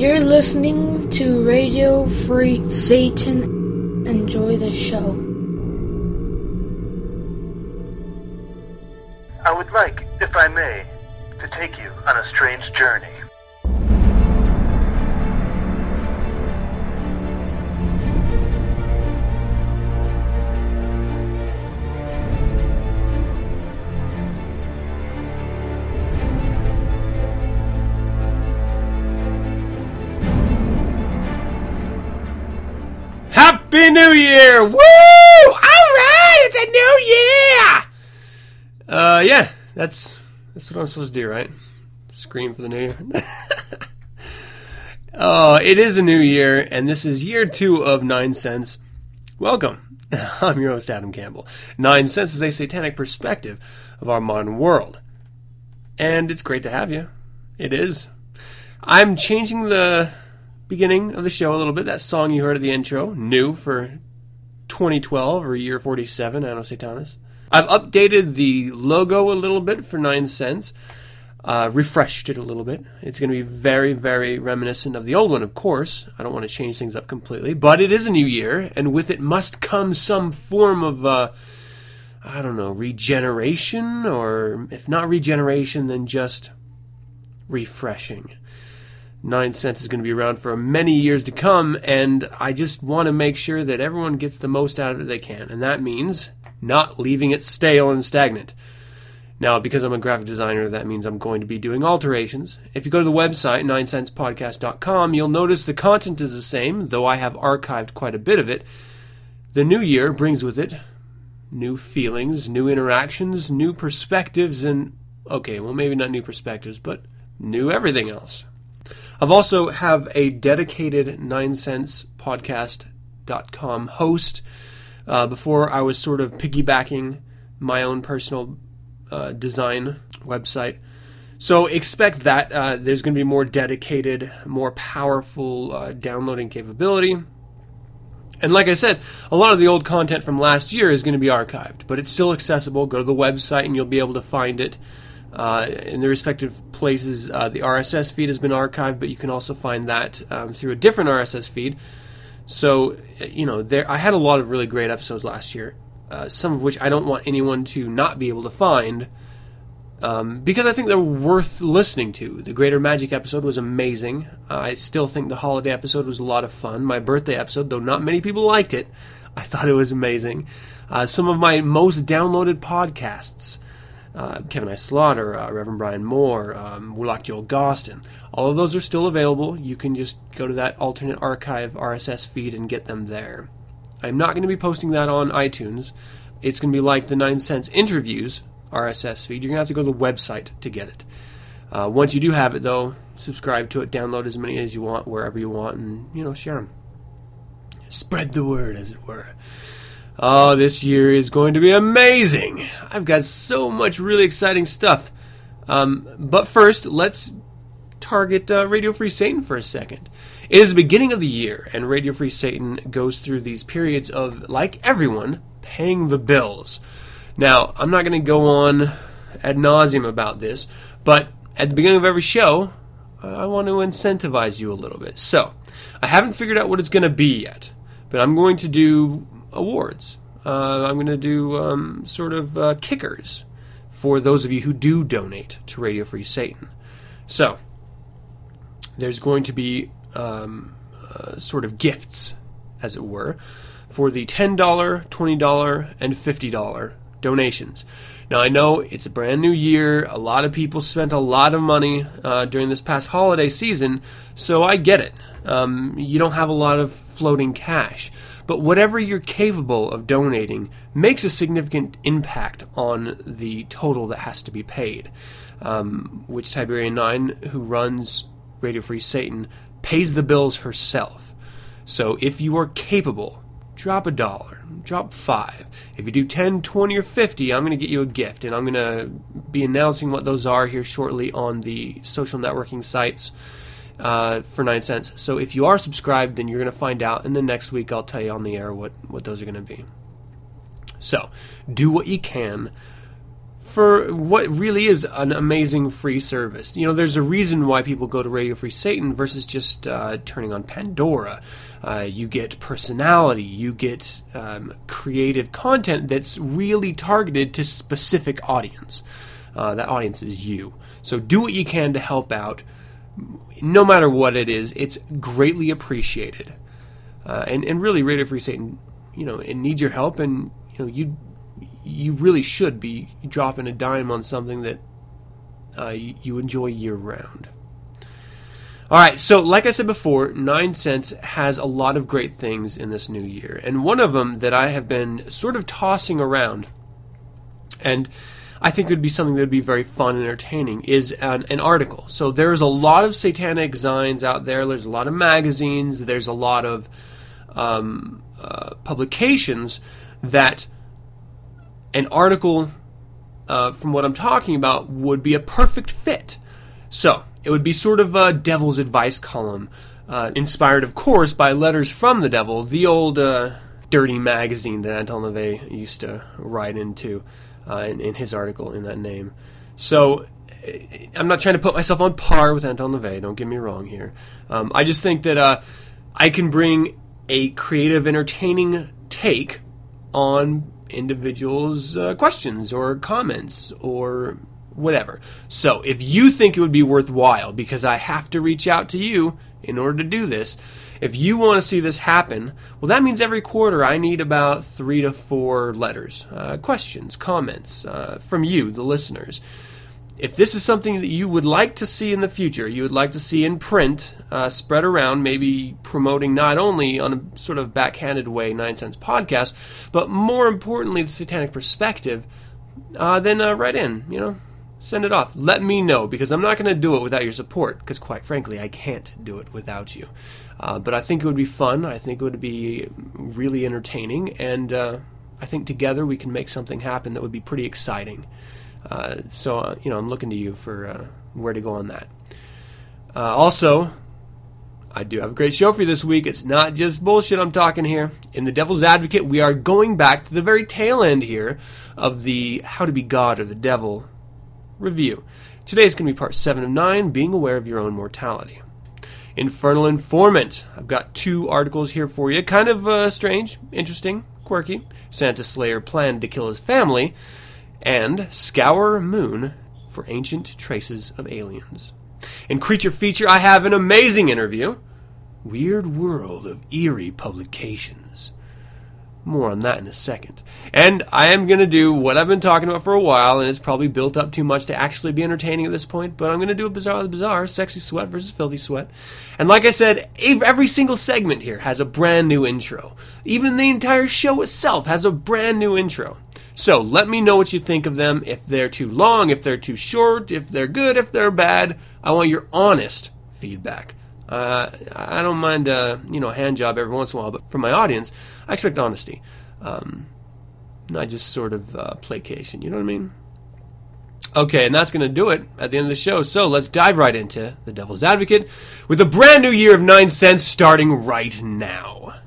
You're listening to Radio Free Satan. Enjoy the show. I would like, if I may, to take you on a strange journey. New Year! Woo! All right, it's a new year. Uh, yeah, that's that's what I'm supposed to do, right? Scream for the new year. oh, it is a new year, and this is year two of 9sense. Welcome. I'm your host, Adam Campbell. 9sense is a satanic perspective of our modern world, and it's great to have you. It is. I'm changing the beginning of the show a little bit. That song you heard at the intro, new for 2012 or year 47, Anno Satanis. I've updated the logo a little bit for 9sense, uh, refreshed it a little bit. It's going to be very, very reminiscent of the old one, of course. I don't want to change things up completely, but it is a new year, and with it must come some form of, uh, I don't know, regeneration, or if not regeneration, then just refreshing. 9sense is going to be around for many years to come, and I just want to make sure that everyone gets the most out of it they can, and that means not leaving it stale and stagnant. Now, because I'm a graphic designer, that means I'm going to be doing alterations. If you go to the website, 9sensepodcast.com, you'll notice the content is the same, though I have archived quite a bit of it. The new year brings with it new feelings, new interactions, new perspectives, and, okay, well, maybe not new perspectives, but new everything else. I've also have a dedicated 9sense podcast.com host. Uh, before I was sort of piggybacking my own personal uh, design website. So expect that uh, there's going to be more dedicated, more powerful uh, downloading capability. And like I said, a lot of the old content from last year is going to be archived, but it's still accessible. Go to the website and you'll be able to find it uh, in the respective places. Uh, the RSS feed has been archived, but you can also find that um, through a different RSS feed. So, you know, there I had a lot of really great episodes last year, uh, some of which I don't want anyone to not be able to find. Um, because I think they're worth listening to. The Greater Magic episode was amazing. I still think the holiday episode was a lot of fun. My birthday episode, though not many people liked it, I thought it was amazing. Uh, some of my most downloaded podcasts uh, Kevin I. Slaughter, uh, Reverend Brian Moore, um, Warlock Joel Gausten. All of those are still available. You can just go to that alternate archive RSS feed and get them there. I'm not going to be posting that on iTunes. It's going to be like the 9sense Interviews RSS feed. You're going to have to go to the website to get it. Uh, once you do have it, though, subscribe to it, download as many as you want, wherever you want, and, you know, share them. Spread the word, as it were. Oh, this year is going to be amazing. I've got so much really exciting stuff. Um, but first, let's target uh, Radio Free Satan for a second. It is the beginning of the year, and Radio Free Satan goes through these periods of, like everyone, paying the bills. Now, I'm not going to go on ad nauseum about this, but at the beginning of every show, I want to incentivize you a little bit. So, I haven't figured out what it's going to be yet, but I'm going to do awards. Uh, I'm going to do um, sort of uh, kickers for those of you who do donate to Radio Free Satan. So, there's going to be um, uh, sort of gifts, as it were, for the $10, $20, and $50 donations. Now, I know it's a brand new year. A lot of people spent a lot of money uh, during this past holiday season, so I get it. Um, you don't have a lot of floating cash. But whatever you're capable of donating makes a significant impact on the total that has to be paid. Um, which Tiberian 9, who runs Radio Free Satan, pays the bills herself. So if you are capable, drop a dollar, drop five. If you do 10, 20, or 50, I'm going to get you a gift. And I'm going to be announcing what those are here shortly on the social networking sites uh, for 9sense. So if you are subscribed, then you're going to find out. And then next week, I'll tell you on the air what, what those are going to be. So do what you can for what really is an amazing free service. You know, there's a reason why people go to Radio Free Satan versus just uh, turning on Pandora. Uh, you get personality, you get um, creative content that's really targeted to specific audience. Uh, that audience is you. So do what you can to help out. No matter what it is, it's greatly appreciated. Uh, and and really, Radio Free Satan, you know, it needs your help, and you know you you really should be dropping a dime on something that uh, you, enjoy year round. All right, so like I said before, 9sense has a lot of great things in this new year, and one of them that I have been sort of tossing around, and I think it would be something that would be very fun and entertaining, is an, an article. So there's a lot of satanic zines out there. There's a lot of magazines. There's a lot of um, uh, publications that an article uh, from what I'm talking about would be a perfect fit. So, it would be sort of a devil's advice column, uh, inspired, of course, by Letters from the Devil, the old uh, dirty magazine that Anton LaVey used to write into uh, in, in, his article in that name. So, I'm not trying to put myself on par with Anton LaVey, don't get me wrong here. Um, I just think that uh, I can bring a creative, entertaining take on individuals' uh, questions or comments or whatever. So if you think it would be worthwhile, because I have to reach out to you in order to do this, if you want to see this happen, well, that means every quarter I need about three to four letters, uh, questions, comments uh, from you, the listeners if this is something that you would like to see in the future, you would like to see in print, uh, spread around, maybe promoting not only on a sort of backhanded way 9sense podcast, but more importantly, the satanic perspective, uh, then uh, write in, you know, send it off. Let me know because I'm not going to do it without your support because, quite frankly, I can't do it without you. Uh, but I think it would be fun. I think it would be really entertaining. And uh, I think together we can make something happen that would be pretty exciting. Uh, so, uh, you know, I'm looking to you for uh, where to go on that. Also, I do have a great show for you this week. It's not just bullshit I'm talking here. In The Devil's Advocate, we are going back to the very tail end here of the How to Be God or the Devil review. Today is going to be part 7 of 9 Being Aware of Your Own Mortality. Infernal Informant. I've got two articles here for you. Kind of uh, strange, interesting, quirky. Santa Slayer planned to kill his family and Scour Moon for Ancient Traces of Aliens. In Creature Feature, I have an amazing interview Weird World of Eerie Publications. More on that in a second. And I am going to do what I've been talking about for a while, and it's probably built up too much to actually be entertaining at this point, but I'm going to do a Bazaar the Bizarre, Sexy Sweat versus Filthy Sweat. And like I said, every single segment here has a brand new intro. Even the entire show itself has a brand new intro. So let me know what you think of them. If they're too long, if they're too short, if they're good, if they're bad. I want your honest feedback. Uh, I don't mind, uh, you know, a hand job every once in a while, but from my audience, I expect honesty, um, not just sort of uh, placation. You know what I mean? Okay, and that's going to do it at the end of the show. So let's dive right into The Devil's Advocate with a brand new year of 9sense starting right now.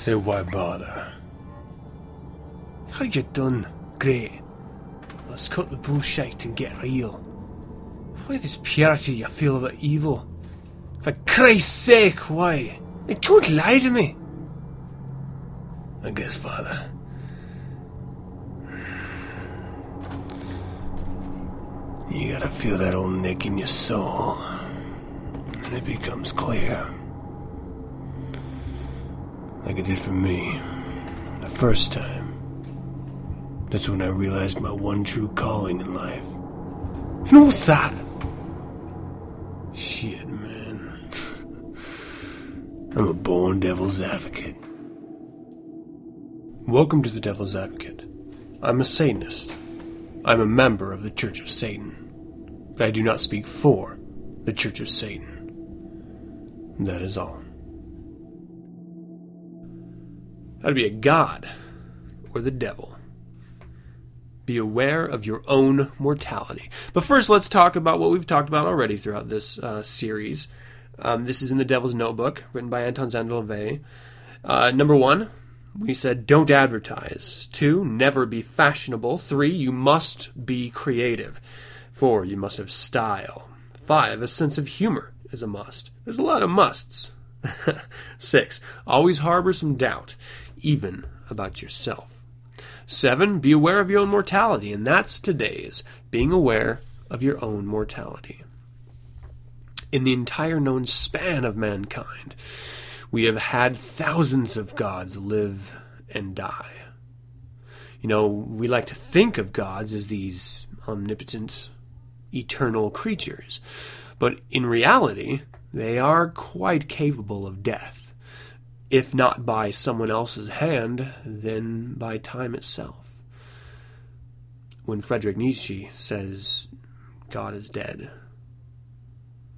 Say why bother? How you done? Great. Let's cut the bullshit and get real. Why this purity you feel about evil? For Christ's sake, why? They don't lie to me. I guess, Father. You gotta feel that old nick in your soul, and it becomes clear like it did for me the first time. That's when I realized my one true calling in life. And what's that? Shit, man. I'm a born devil's advocate. Welcome to the Devil's Advocate. I'm a Satanist. I'm a member of the Church of Satan. But I do not speak for the Church of Satan. That is all. That'd be a god. or the devil. Be aware of your own mortality. But first, let's talk about what we've talked about already throughout this uh, series. Um, this is in The Devil's Notebook, written by Anton Szandor Uh, number one, we said don't advertise. Two, never be fashionable. Three, you must be creative. Four, you must have style. Five, a sense of humor is a must. There's a lot of musts. Six, always harbor some doubt, even about yourself. Seven, be aware of your own mortality, and that's today's being aware of your own mortality. In the entire known span of mankind, we have had thousands of gods live and die. You know, we like to think of gods as these omnipotent, eternal creatures, but in reality, they are quite capable of death. If not by someone else's hand, then by time itself. When Friedrich Nietzsche says God is dead,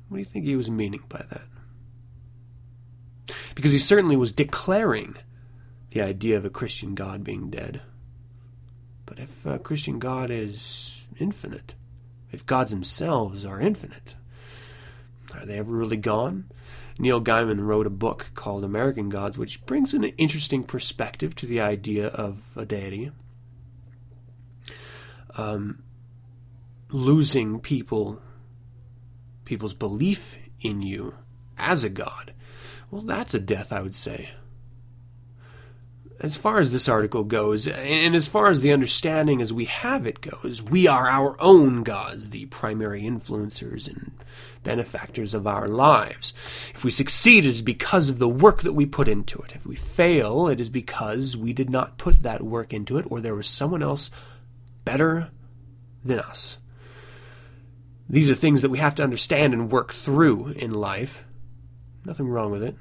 what do you think he was meaning by that? Because he certainly was declaring the idea of a Christian God being dead. But if a Christian God is infinite, if gods themselves are infinite, are they ever really gone? Neil Gaiman wrote a book called American Gods, which brings an interesting perspective to the idea of a deity. Um, losing people, people's belief in you as a god, well, that's a death, I would say as far as this article goes, and as far as the understanding as we have it goes, we are our own gods, the primary influencers and benefactors of our lives. If we succeed, it is because of the work that we put into it. If we fail, it is because we did not put that work into it, or there was someone else better than us. These are things that we have to understand and work through in life. Nothing wrong with it.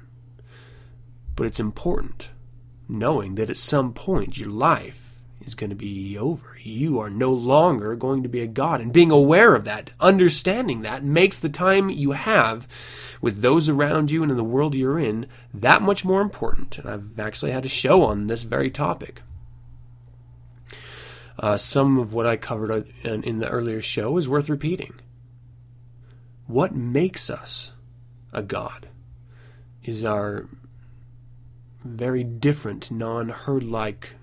But it's important knowing that at some point your life is going to be over. You are no longer going to be a God. And being aware of that, understanding that, makes the time you have with those around you and in the world you're in that much more important. And I've actually had a show on this very topic. Uh, some of what I covered in, in the earlier show is worth repeating. What makes us a God is our very different, non herd like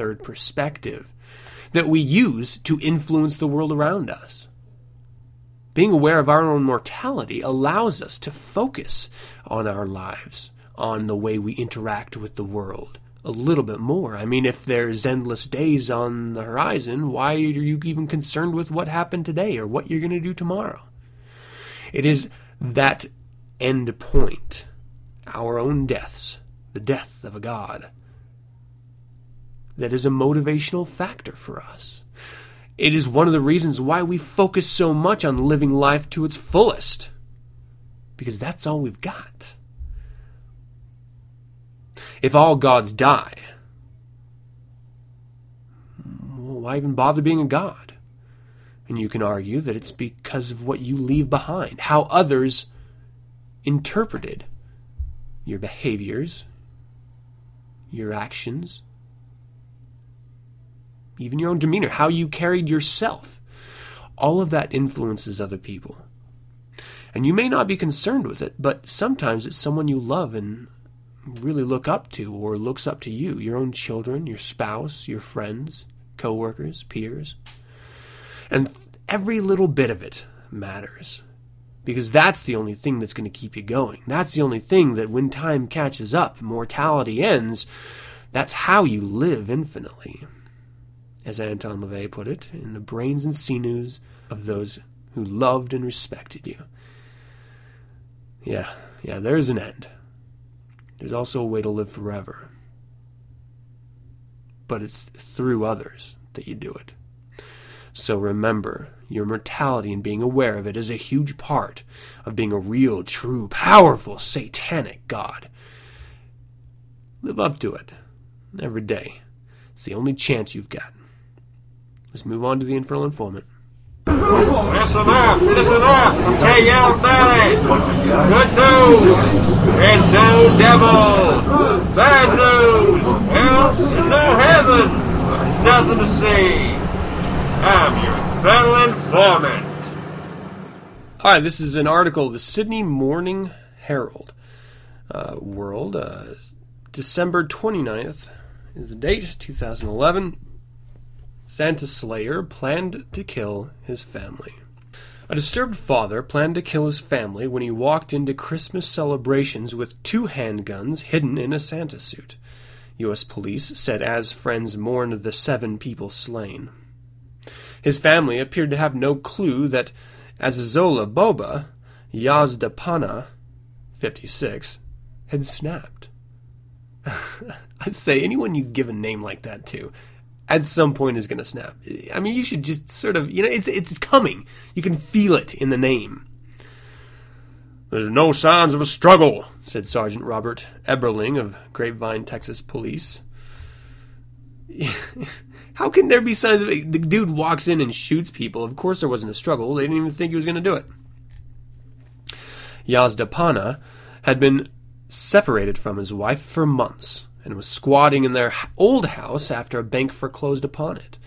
third perspective that we use to influence the world around us. Being aware of our own mortality allows us to focus on our lives, on the way we interact with the world a little bit more. I mean, if there's endless days on the horizon, why are you even concerned with what happened today or what you're going to do tomorrow? It is that end point, our own deaths, the death of a god. That is a motivational factor for us. It is one of the reasons why we focus so much on living life to its fullest. Because that's all we've got. If all gods die, why even bother being a god? And you can argue that it's because of what you leave behind, how others interpreted your behaviors, your actions, even your own demeanor, how you carried yourself. All of that influences other people. And you may not be concerned with it, but sometimes it's someone you love and really look up to or looks up to you, your own children, your spouse, your friends, coworkers, peers. And every little bit of it matters because that's the only thing that's going to keep you going. That's the only thing that when time catches up, mortality ends, that's how you live infinitely. As Anton LaVey put it, in the brains and sinews of those who loved and respected you. Yeah, yeah, there's an end. There's also a way to live forever. But it's through others that you do it. So remember, your mortality and being aware of it is a huge part of being a real, true, powerful, satanic God. Live up to it every day. It's the only chance you've got. Let's move on to the infernal informant. Listen up! Listen up! KL Good news! There's no devil! Bad news! There's no heaven! There's nothing to see! I'm your federal informant! All right, this is an article, the Sydney Morning Herald uh, World, uh, December 29th is the date, 2011. Santa Slayer planned to kill his family. A disturbed father planned to kill his family when he walked into Christmas celebrations with two handguns hidden in a Santa suit. U.S. police said as friends mourned the seven people slain. His family appeared to have no clue that Azazola Boba, Yazdapana, 56, had snapped. I'd say anyone you give a name like that to at some point is going to snap. I mean, you should just sort of, you know, it's it's coming. You can feel it in the name. There's no signs of a struggle, said Sergeant Robert Eberling of Grapevine, Texas Police. How can there be signs of it? The dude walks in and shoots people. Of course, there wasn't a struggle. They didn't even think he was going to do it. Yazdapana had been separated from his wife for months and was squatting in their old house after a bank foreclosed upon it.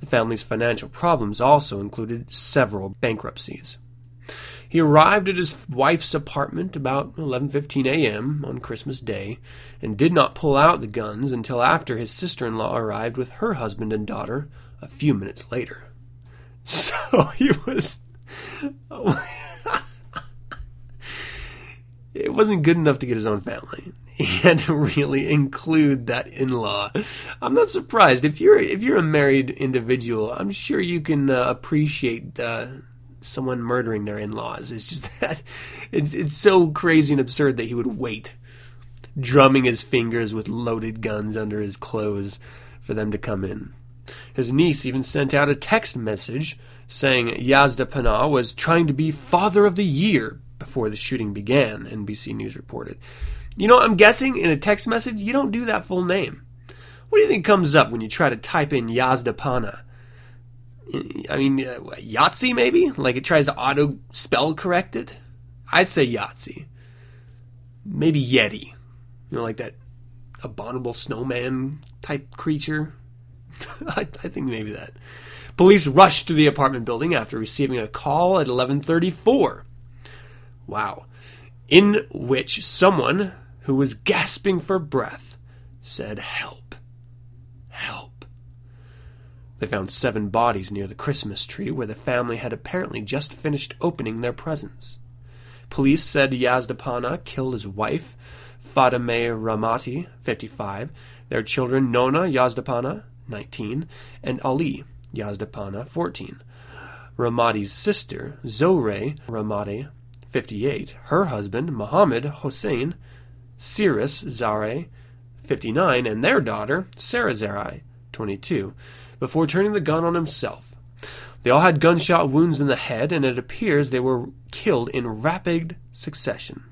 The family's financial problems also included several bankruptcies. He arrived at his wife's apartment about 11:15 a.m. on Christmas Day and did not pull out the guns until after his sister-in-law arrived with her husband and daughter a few minutes later. So he was it wasn't good enough to get his own family had really include that in-law. I'm not surprised if you're if you're a married individual. I'm sure you can uh, appreciate uh, someone murdering their in-laws. It's just that it's it's so crazy and absurd that he would wait, drumming his fingers with loaded guns under his clothes for them to come in. His niece even sent out a text message saying Yazda Panah was trying to be Father of the Year before the shooting began, NBC News reported. You know, I'm guessing in a text message, you don't do that full name. What do you think comes up when you try to type in Yazdapana? I mean, uh, Yahtzee maybe? Like it tries to auto spell correct it? I'd say Yahtzee. Maybe Yeti. You know, like that abominable snowman type creature. I, I think maybe that. Police rushed to the apartment building after receiving a call at 11:34. Wow. In which someone who was gasping for breath, said, Help! Help! They found seven bodies near the Christmas tree where the family had apparently just finished opening their presents. Police said Yazdapana killed his wife, Fatime Rahmati, 55, their children Nona Yazdapana, 19, and Ali Yazdapana, 14. Rahmati's sister, Zohre Rahmati, 58, her husband, Mohammed Hossein, Cyrus Zare, 59, and their daughter, Sarah Zarai, 22, before turning the gun on himself. They all had gunshot wounds in the head, and it appears they were killed in rapid succession.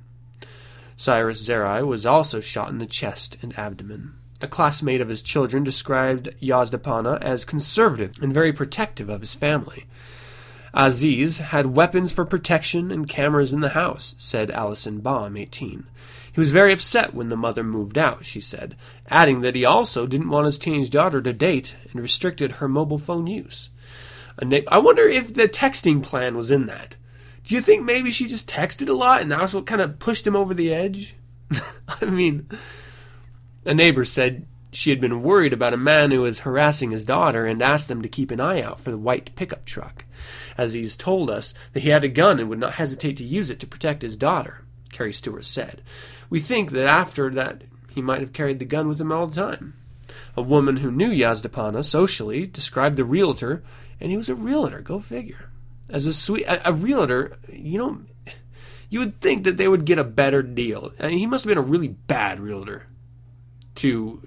Cyrus Zarai was also shot in the chest and abdomen. A classmate of his children described Yazdapana as conservative and very protective of his family. Aziz had weapons for protection and cameras in the house, said Allison Baum, 18. He was very upset when the mother moved out, she said, adding that he also didn't want his teenage daughter to date and restricted her mobile phone use. Na- I wonder if the texting plan was in that. Do you think maybe she just texted a lot and that's what kind of pushed him over the edge? I mean, a neighbor said she had been worried about a man who was harassing his daughter and asked them to keep an eye out for the white pickup truck, as he's told us that he had a gun and would not hesitate to use it to protect his daughter, Carrie Stewart said. We think that after that he might have carried the gun with him all the time. A woman who knew Yazdapana socially described the realtor, and he was a realtor, go figure. As a sweet a, a realtor, you know, you would think that they would get a better deal. I mean, he must have been a really bad realtor to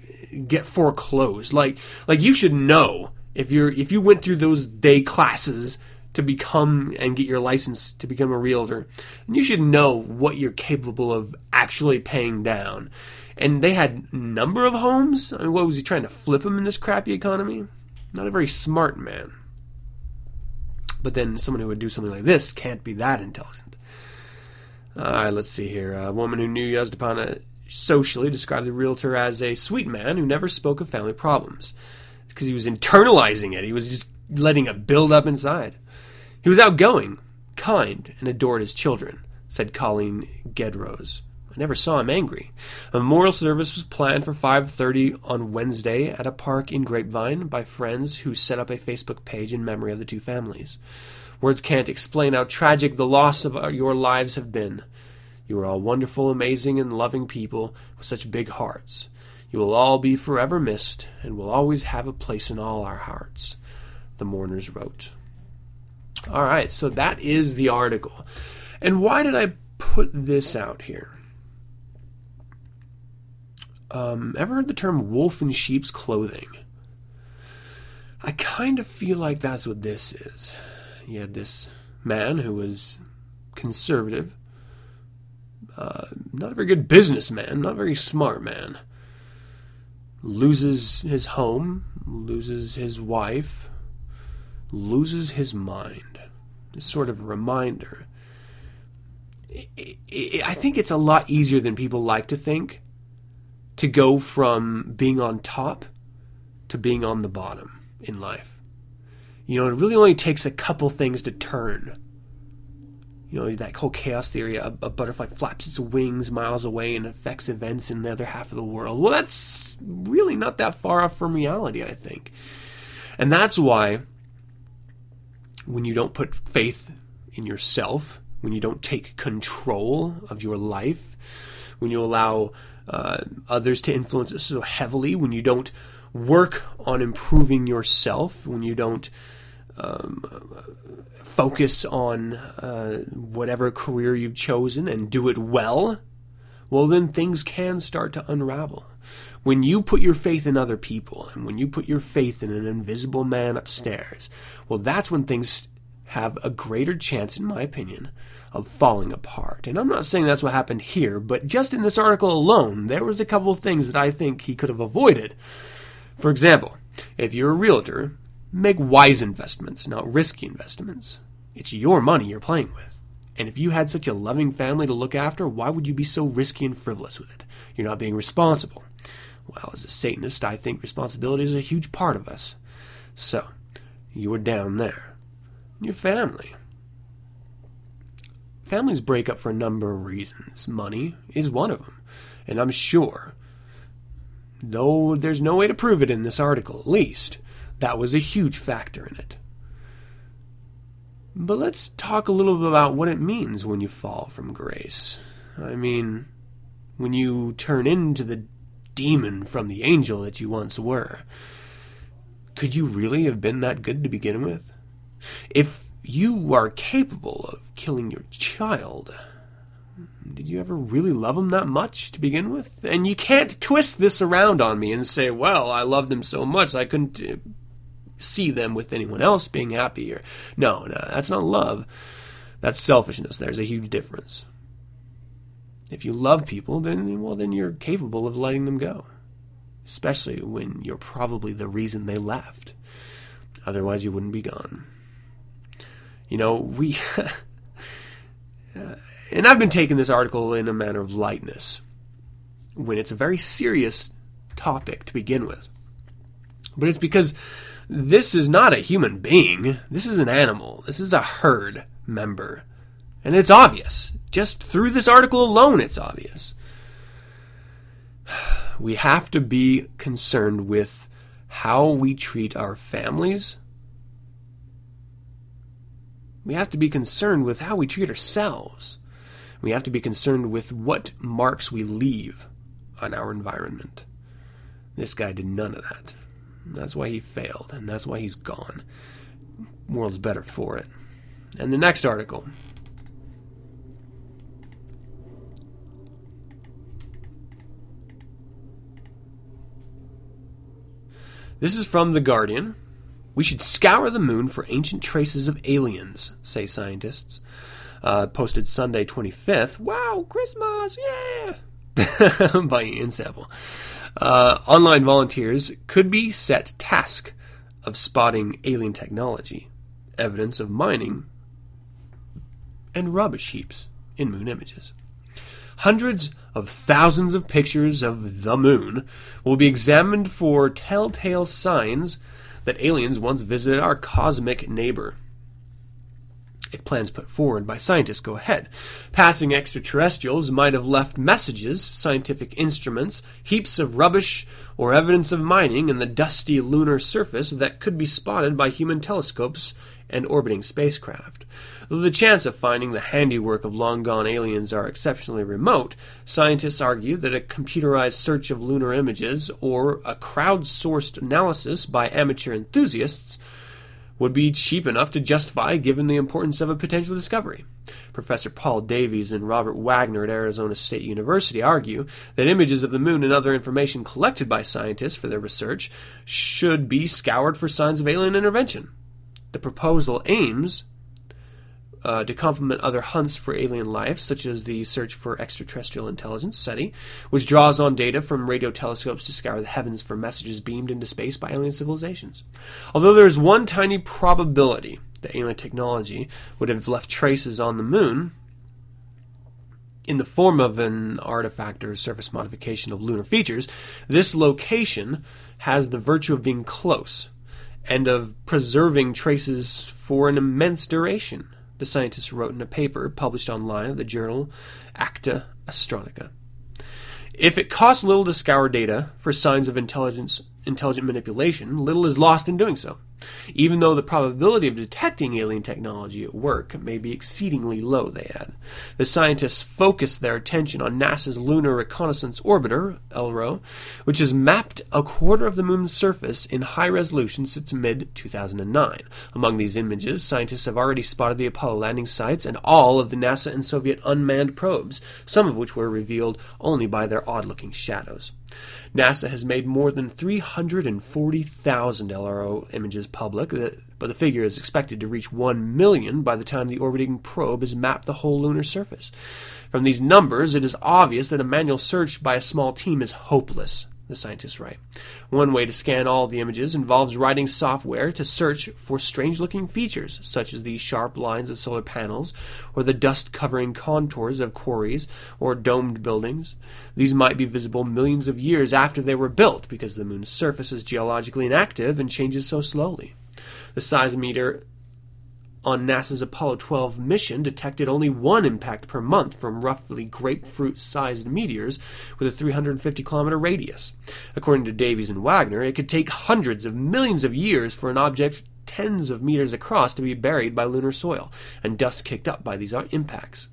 get foreclosed. Like like you should know if you're if you went through those day classes to become and get your license to become a realtor, and you should know what you're capable of actually paying down. And they had number of homes. I mean, what was he trying to flip them in this crappy economy? Not a very smart man. But then someone who would do something like this can't be that intelligent. All right, let's see here. A woman who knew Yazdapana socially described the realtor as a sweet man who never spoke of family problems. It's because he was internalizing it. He was just letting it build up inside. He was outgoing, kind, and adored his children, said Colleen Gedrose. I never saw him angry. A memorial service was planned for 5:30 on Wednesday at a park in Grapevine by friends who set up a Facebook page in memory of the two families. Words can't explain how tragic the loss of uh, your lives have been. You are all wonderful, amazing, and loving people with such big hearts. You will all be forever missed and will always have a place in all our hearts, the mourners wrote. All right, so that is the article. And why did I put this out here? Um, ever heard the term wolf in sheep's clothing? I kind of feel like that's what this is. You had this man who was conservative, uh, not a very good businessman, not a very smart man. Loses his home, loses his wife, loses his mind. Sort of reminder. I think it's a lot easier than people like to think to go from being on top to being on the bottom in life. You know, it really only takes a couple things to turn. You know, that whole chaos theory, a, a, butterfly flaps its wings miles away and affects events in the other half of the world. Well, that's really not that far off from reality, I think. And that's why when you don't put faith in yourself, when you don't take control of your life, when you allow uh, others to influence us so heavily, when you don't work on improving yourself, when you don't um, focus on uh, whatever career you've chosen and do it well, well, then things can start to unravel. When you put your faith in other people and when you put your faith in an invisible man upstairs, well, that's when things have a greater chance, in my opinion, of falling apart. And I'm not saying that's what happened here, but just in this article alone, there was a couple of things that I think he could have avoided. For example, if you're a realtor, make wise investments, not risky investments. It's your money you're playing with. And if you had such a loving family to look after, why would you be so risky and frivolous with it? You're not being responsible. Well, as a Satanist, I think responsibility is a huge part of us. So, you were down there. Your family. Families break up for a number of reasons. Money is one of them. And I'm sure, though there's no way to prove it in this article, at least, that was a huge factor in it. But let's talk a little bit about what it means when you fall from grace. I mean, when you turn into the demon from the angel that you once were. Could you really have been that good to begin with? If you are capable of killing your child, did you ever really love him that much to begin with? And you can't twist this around on me and say, well, I loved him so much I couldn't uh, see them with anyone else being happy. Or, no, no, that's not love. That's selfishness. There's a huge difference. If you love people, then well, then you're capable of letting them go, especially when you're probably the reason they left. Otherwise, you wouldn't be gone. You know, we. and I've been taking this article in a manner of lightness when it's a very serious topic to begin with. But it's because this is not a human being. This is an animal. This is a herd member. And it's obvious. Just through this article alone, it's obvious. We have to be concerned with how we treat our families. We have to be concerned with how we treat ourselves. We have to be concerned with what marks we leave on our environment. This guy did none of that. That's why he failed, and that's why he's gone. World's better for it. And the next article. This is from The Guardian. We should scour the moon for ancient traces of aliens, say scientists. Uh, posted Sunday 25th. Wow, Christmas! Yeah! by Ian Saville. Uh, online volunteers could be set task of spotting alien technology, evidence of mining, and rubbish heaps in moon images. Hundreds of thousands of pictures of the moon will be examined for telltale signs that aliens once visited our cosmic neighbor. If plans put forward by scientists go ahead, passing extraterrestrials might have left messages, scientific instruments, heaps of rubbish, or evidence of mining in the dusty lunar surface that could be spotted by human telescopes and orbiting spacecraft. Though the chance of finding the handiwork of long gone aliens are exceptionally remote, scientists argue that a computerized search of lunar images or a crowdsourced analysis by amateur enthusiasts would be cheap enough to justify given the importance of a potential discovery. Professor Paul Davies and Robert Wagner at Arizona State University argue that images of the moon and other information collected by scientists for their research should be scoured for signs of alien intervention. The proposal aims uh, to complement other hunts for alien life, such as the search for extraterrestrial intelligence, SETI, which draws on data from radio telescopes to scour the heavens for messages beamed into space by alien civilizations. Although there is one tiny probability that alien technology would have left traces on the moon, in the form of an artifact or surface modification of lunar features, this location has the virtue of being close and of preserving traces for an immense duration the scientists wrote in a paper published online in the journal Acta Astronautica. If it costs little to scour data for signs of intelligent manipulation, little is lost in doing so even though the probability of detecting alien technology at work may be exceedingly low, they add. The scientists focused their attention on NASA's Lunar Reconnaissance Orbiter, LRO, which has mapped a quarter of the moon's surface in high resolution since mid 2009. Among these images, scientists have already spotted the Apollo landing sites and all of the NASA and Soviet unmanned probes, some of which were revealed only by their odd looking shadows. NASA has made more than 340,000 LRO images public, uh, but the figure is expected to reach 1 million by the time the orbiting probe has mapped the whole lunar surface. From these numbers, it is obvious that a manual search by a small team is hopeless the scientists write. One way to scan all the images involves writing software to search for strange looking features, such as the sharp lines of solar panels, or the dust covering contours of quarries or domed buildings. These might be visible millions of years after they were built because the moon's surface is geologically inactive and changes so slowly. The seismometer on NASA's Apollo 12 mission detected only one impact per month from roughly grapefruit sized meteors with a 350 kilometer radius. According to Davies and Wagner, it could take hundreds of millions of years for an object tens of meters across to be buried by lunar soil and dust kicked up by these impacts.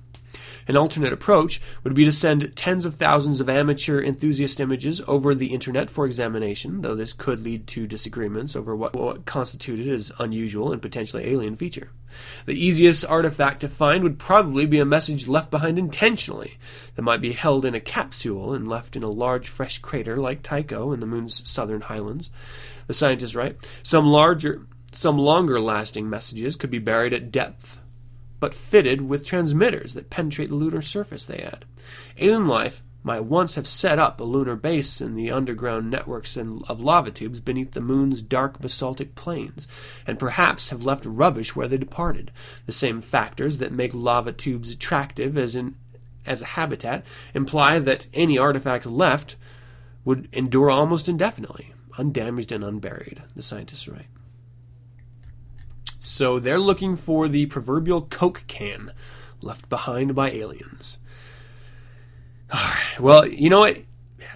An alternate approach would be to send tens of thousands of amateur enthusiast images over the internet for examination, though this could lead to disagreements over what, what constituted as unusual and potentially alien feature. The easiest artifact to find would probably be a message left behind intentionally that might be held in a capsule and left in a large fresh crater like Tycho in the moon's southern highlands. The scientists write some larger some longer lasting messages could be buried at depth but fitted with transmitters that penetrate the lunar surface, they add. Alien life might once have set up a lunar base in the underground networks of lava tubes beneath the moon's dark basaltic plains, and perhaps have left rubbish where they departed. The same factors that make lava tubes attractive as, in, as a habitat imply that any artifact left would endure almost indefinitely, undamaged and unburied, the scientists write. So they're looking for the proverbial Coke can left behind by aliens. All right. Well, you know what?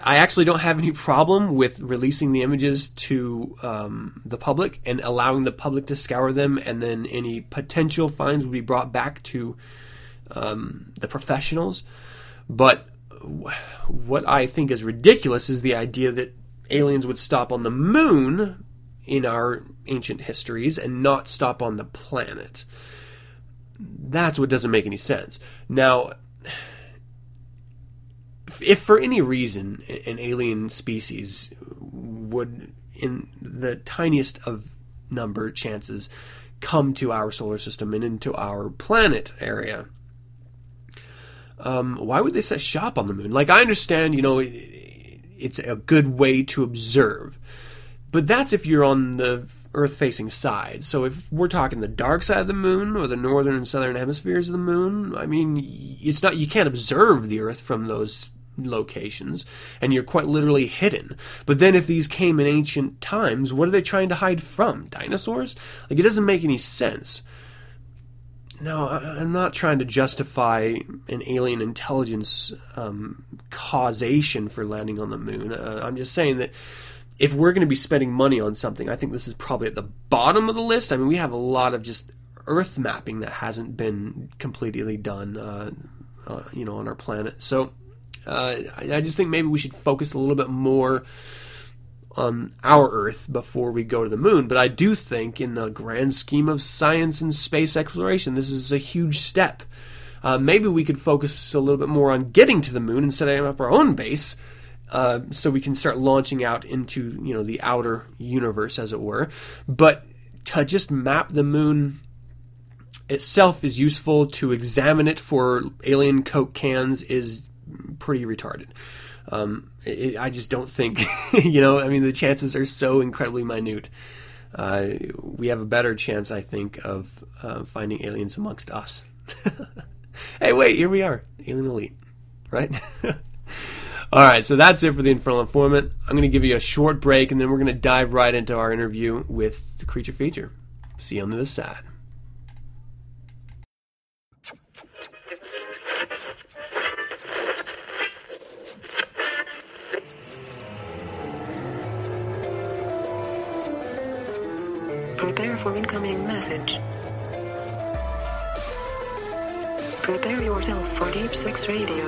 I actually don't have any problem with releasing the images to um, the public and allowing the public to scour them, and then any potential finds would be brought back to um, the professionals. But what I think is ridiculous is the idea that aliens would stop on the moon in our ancient histories and not stop on the planet. That's what doesn't make any sense. Now, if for any reason an alien species would, in the tiniest of number chances, come to our solar system and into our planet area, um, why would they set shop on the moon? Like, I understand, you know, it's a good way to observe but that's if you're on the Earth facing side. So if we're talking the dark side of the moon or the northern and southern hemispheres of the moon, I mean, it's not you can't observe the Earth from those locations and you're quite literally hidden. But then if these came in ancient times, what are they trying to hide from? Dinosaurs? Like it doesn't make any sense. No, I'm not trying to justify an alien intelligence um, causation for landing on the moon. Uh, I'm just saying that if we're going to be spending money on something, I think this is probably at the bottom of the list. I mean, we have a lot of just Earth mapping that hasn't been completely done, uh, uh, you know, on our planet. So uh, I, just think maybe we should focus a little bit more on our Earth before we go to the moon. But I do think, in the grand scheme of science and space exploration, this is a huge step. Uh, maybe we could focus a little bit more on getting to the moon and setting up our own base, uh, so we can start launching out into you know the outer universe, as it were. But to just map the moon itself is useful. To examine it for alien coke cans is pretty retarded. Um, it, I just don't think, you know, I mean, the chances are so incredibly minute. Uh, we have a better chance, I think, of uh, finding aliens amongst us. hey, wait, here we are, Alien Elite, right? All right, so that's it for the Infernal Informant. I'm going to give you a short break, and then we're going to dive right into our interview with the creature feature. See you on the other side. Prepare for incoming message. Prepare yourself for Deep Six Radio.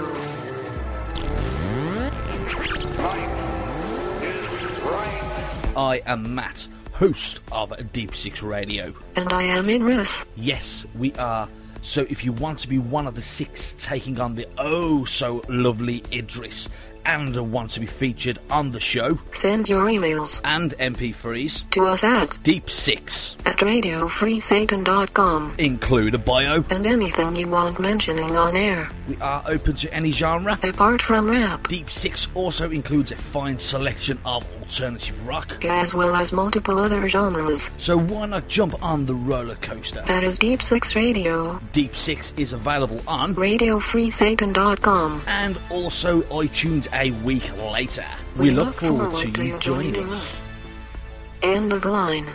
I am Matt, host of Deep Six Radio. And I am Inris. Yes, we are. So if you want to be one of the six taking on the oh so lovely Idris and want to be featured on the show. Send your emails. And MP3s, to us at Deep Six. At radiofreesatan.com include a bio. and anything you want mentioning on air, We are open to any genre. apart from rap, Deep Six also includes a fine selection of alternative rock. as well as multiple other genres. So why not jump on the roller coaster? That is Deep Six Radio, Deep Six is available on radiofreesatan.com. and also iTunes a week later. We, look, forward, to you joining us. End of the line.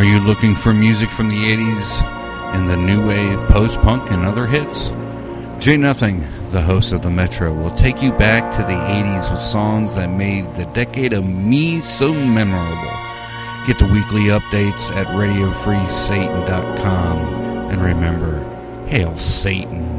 Are you looking for music from the 80s and the new wave, post punk, and other hits? Jay Nothing, the host of the Metro, will take you back to the 80s with songs that made the decade of me so memorable. Get the weekly updates at RadioFreeSatan.com. And remember, Hail Satan.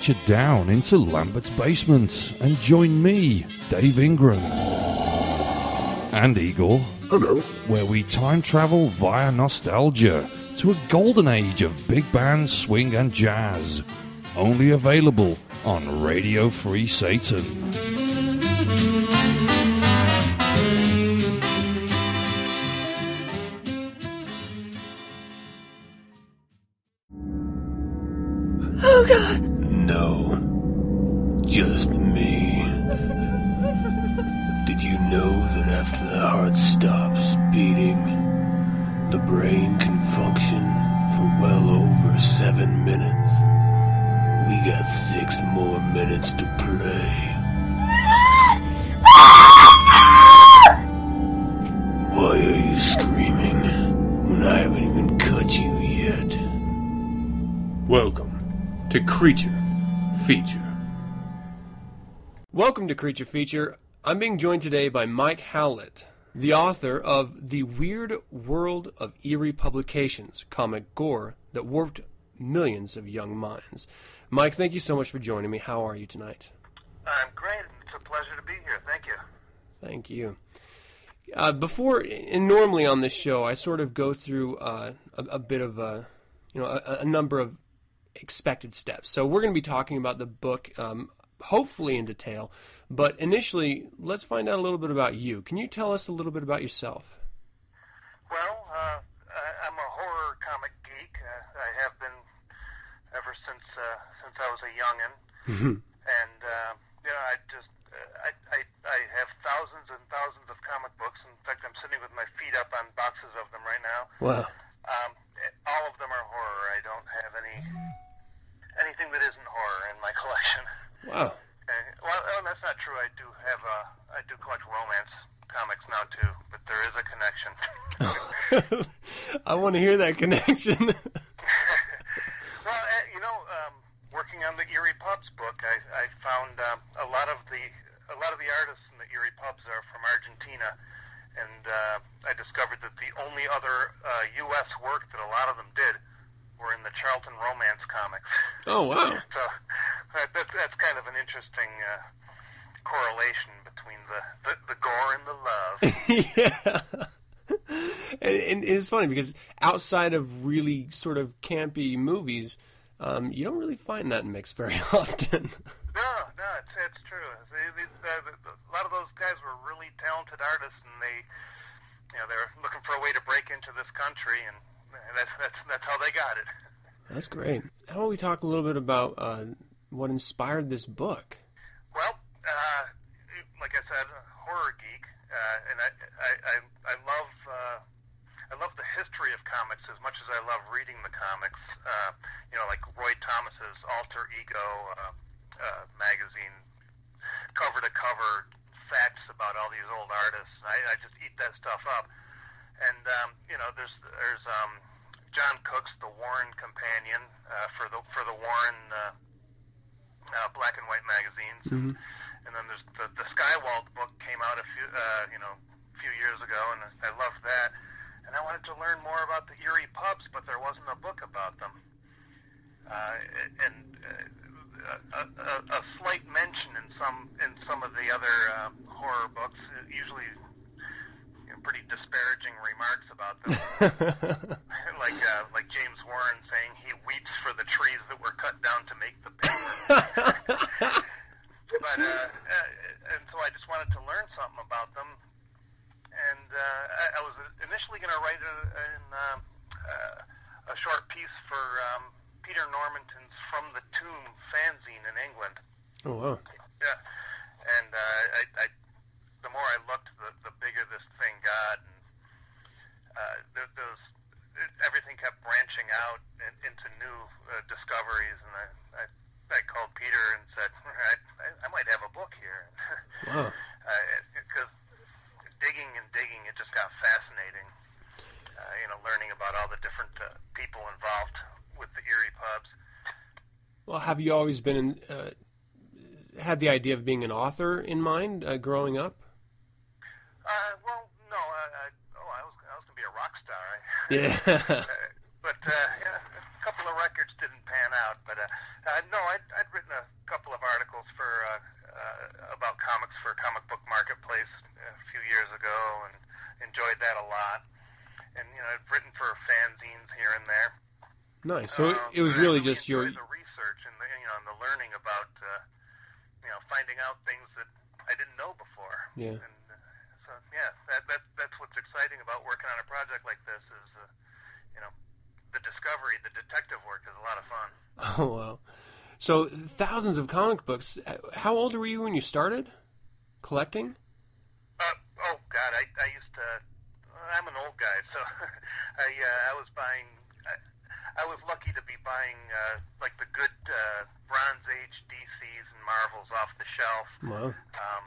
Venture down into Lambert's basement and join me, Dave Ingram, and Igor, Hello. where we time travel via nostalgia to a golden age of big band, swing, and jazz. Only available on Radio Free Satan. Did you know that after the heart stops beating, the brain can function for well over seven minutes? We got six more minutes to play. Why are you screaming when I haven't even cut you yet? Welcome to Creature Feature. Welcome to Creature Feature. I'm being joined today by Mike Howlett. the author of The Weird World of Eerie Publications, comic gore that warped millions of young minds. Mike, thank you so much for joining me. How are you tonight? I'm great. It's a pleasure to be here. Thank you. Thank you. Uh, before, and normally on this show, I sort of go through uh, a, a bit of a, you know, a, a number of expected steps. So we're going to be talking about the book, um, hopefully in detail. But initially, let's find out a little bit about you. Can you tell us a little bit about yourself? Well, uh, I- I'm a horror comic geek. Uh, I have been ever since uh, since I was a youngin, and uh, you know, I just uh, I, I I have thousands and thousands of comic books. In fact, I'm sitting with my feet up on boxes of them right now. Wow. Um, all of them are horror. I don't have any anything that isn't horror in my collection. Wow. Uh, well, oh, that's not true. I do have uh, I do collect romance comics now too, but there is a connection. I want to hear that connection. well, uh, you know, um, working on the Eerie Pubs book, I, I found um, a lot of the a lot of the artists in the Eerie Pubs are from Argentina, and uh, I discovered that the only other uh, U.S. work that a lot of them did were in the Charlton Romance comics. oh, wow. So that, that's that's kind of an interesting uh, correlation between the, the the gore and the love. yeah. And, and it's funny because outside of really sort of campy movies, um, you don't really find that mix very often. No, no, it's it's true. They, uh, a lot of those guys were really talented artists, and they, you know, they're looking for a way to break into this country, and that's that's that's how they got it. That's great. How about we talk a little bit about uh, what inspired this book? Well, uh, like I said, a horror geek, uh, and I I I, I love. Uh, I love the history of comics as much as I love reading the comics. Uh, you know, like Roy Thomas's Alter Ego uh, uh, magazine, cover to cover, facts about all these old artists. I, I just eat that stuff up. And um, you know, there's there's um, Jon Cooke's The Warren Companion uh, for the for the Warren uh, uh, black and white magazines. Mhm. And then there's the, the Skywald book came out a few uh, you know a few years ago, and I loved that. And I wanted to learn more about the Eerie pubs, but there wasn't a book about them. Uh, and uh, a, a, a slight mention in some in some of the other uh, horror books, usually know, pretty disparaging remarks about them, like uh, like James Warren saying he weeps for the trees that were cut down to make the paper. but uh, uh, and so I just wanted to learn something about them, and uh, I, I was initially going to write a, in, um, uh, a short piece for um, Peter Normanton's From the Tomb fanzine in England. Oh, wow. Yeah, and uh, I, I, the more I looked, the, the bigger this thing got, and uh, it, everything kept branching out in, into new uh, discoveries, and I, I, I called Peter and said, I, I, I might have a book here, Wow. because digging and digging, it just got fascinating. Uh, you know, learning about all the different uh, people involved with the Eerie pubs. Well, have you always been in, uh, had the idea of being an author in mind uh, growing up? Uh, well, no, I, I, oh, I was, I was going to be a rock star. Yeah. uh, but uh, yeah, a couple of records didn't pan out. But uh, uh, no, I'd, I'd written a couple of articles for uh, uh, about comics for Comic Book Marketplace a few years ago, and enjoyed that a lot. And you know, I've written for fanzines here and there. Nice. So Um, it, was really just your. the research and the you know and the learning about uh, you know finding out things that I didn't know before. Yeah. And uh, yeah, that that that's what's exciting about working on a project like this is uh, you know the discovery, the detective work is a lot of fun. Oh wow. So thousands of comic books. Uh, How old were you when you started collecting? Uh, oh God, I I used to. I'm an old guy, so I uh, I was buying. I, I was lucky to be buying uh, like the good uh, Bronze Age DCs and Marvels off the shelf. Wow. Um,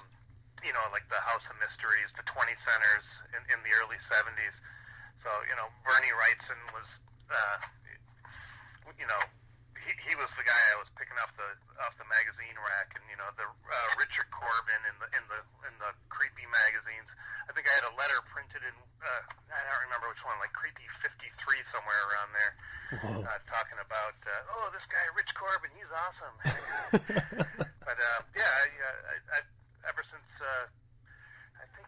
you know, like the House of Mysteries, the 20 centers in, in the early 70s. So you know, Bernie Wrightson was. Uh, you know, he, he was the guy I was picking off the off the magazine rack, and you know the uh, Richard Corbin in the in the in the creepy magazines. I think I had a letter printed in uh, I don't remember which one, like creepy fifty three somewhere around there, uh, talking about uh, oh this guy Rich Corbin, he's awesome. but uh, yeah, I, uh, I, I, ever since uh, I think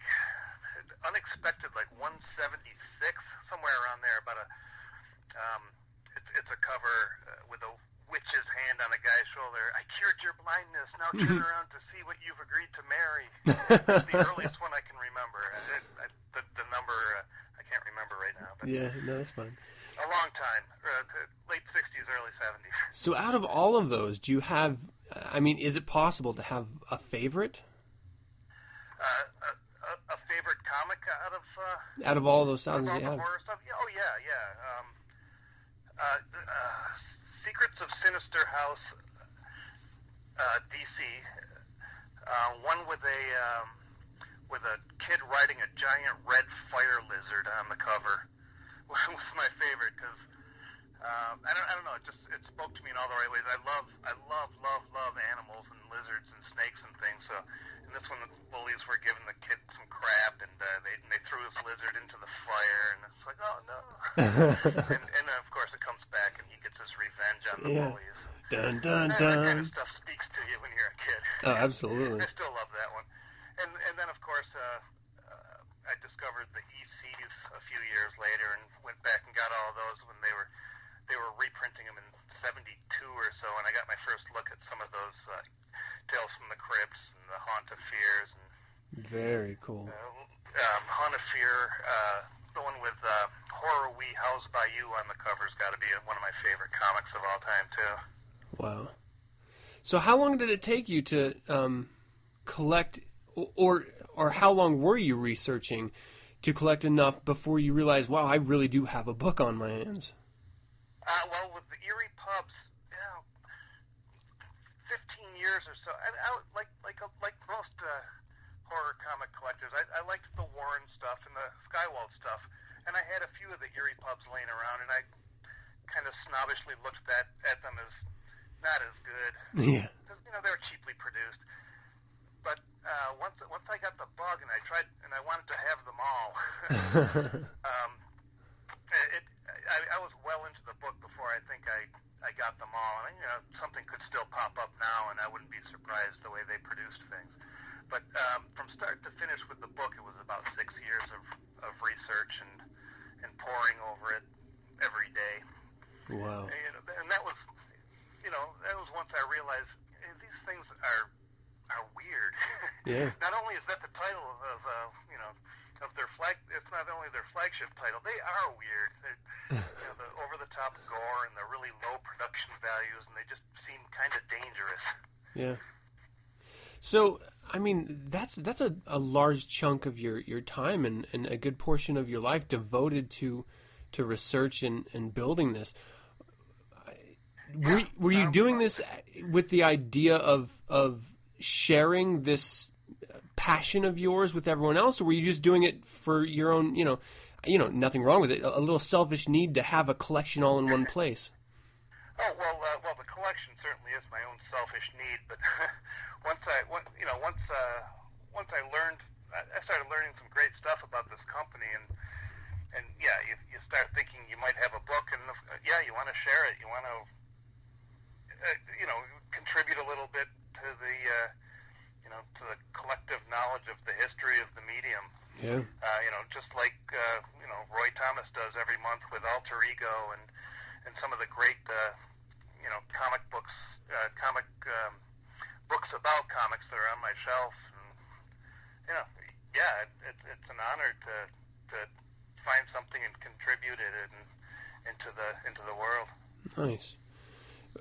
unexpected like one seventy six somewhere around there, about a um, it's, it's a cover uh, with a witch's hand on a guy's shoulder. I cured your blindness. Now turn around to see what you've agreed to marry. That's the earliest one I can remember. It, I, the, the number uh, I can't remember right now, but Yeah, no, that's fine. a long time, uh, late '60s, early '70s. So, out of all of those, do you have? I mean, is it possible to have a favorite a, a, a favorite comic out of uh, out of all those thousands all you have? horror stuff? Yeah, oh yeah, yeah. Um, uh, uh, Secrets of Sinister House, uh, DC. Uh, one with a um, with a kid riding a giant red fire lizard on the cover was my favorite because um, I don't I don't know it just it spoke to me in all the right ways. I love I love love love animals and lizards and snakes and things. So in this one, the bullies were giving the kid some crap and uh, they and they threw this lizard into the fire and it's like oh no. and, and of course it comes back and he gets his revenge on the Yeah. bullies. Dun dun That, that kind of stuff speaks to you when you're a kid. Oh, absolutely. I still love that one. And and then of course uh, uh, I discovered the ECs a few years later and went back and got all those when they were they were reprinting them in '72 or so, and I got my first look at some of those uh, Tales from the Crypts and the Haunt of Fears and Very cool. um, Haunt of Fear. Uh, the one with uh, Horror We House by You on the cover's got to be one of my favorite comics of all time too. Wow. So, how long did it take you to um, collect, or or how long were you researching to collect enough before you realized, wow, I really do have a book on my hands? Uh, well, with the Eerie pubs, you know, fifteen years or so. I, I like like like most uh, horror comic collectors, I, I liked the Warren stuff and the Skywald stuff, and I had a few of the Eerie pubs laying around, and I kind of snobbishly looked at at them as not as good. Yeah. you know they were cheaply produced. But uh, once once I got the bug and I tried and I wanted to have them all, um, it, I, I was well into the book before I think I I got them all. And you know something could still pop up now, and I wouldn't be surprised the way they produced things. But um, from start to finish with the book, it was about six years of of research and and poring over it every day. Wow. And, and that was, you know, that was once I realized eh, these things are are weird. Yeah. not only is that the title of, of uh, you know of their flag, it's not only their flagship title. They are weird. They, you know, the over the top gore and the really low production values, and they just seem kind of dangerous. Yeah. So, I mean, that's that's a, a large chunk of your, your time and, and a good portion of your life devoted to to research and, and building this. Were, were you doing um, this with the idea of of sharing this passion of yours with everyone else, or were you just doing it for your own? You know, you know, nothing wrong with it. A, little selfish need to have a collection all in one place. Oh well, uh, well, the collection certainly is my own selfish need. But once I, once, you know, once uh, once I learned, I I started learning some great stuff about this company, and and yeah, you, you start thinking you might have a book, and uh, yeah, you want to share it, you want to, uh, you know, contribute a little bit to the, uh, you know, to the collective knowledge of the history of the medium. Yeah. Uh, you know, just like uh, you know Roy Thomas does every month with Alter Ego and and some of the great uh, you know comic books, uh, comic um, books about comics that are on my shelf. And, you know, yeah, it, it, it's an honor to to find something and contribute it in, into the into the world. Nice.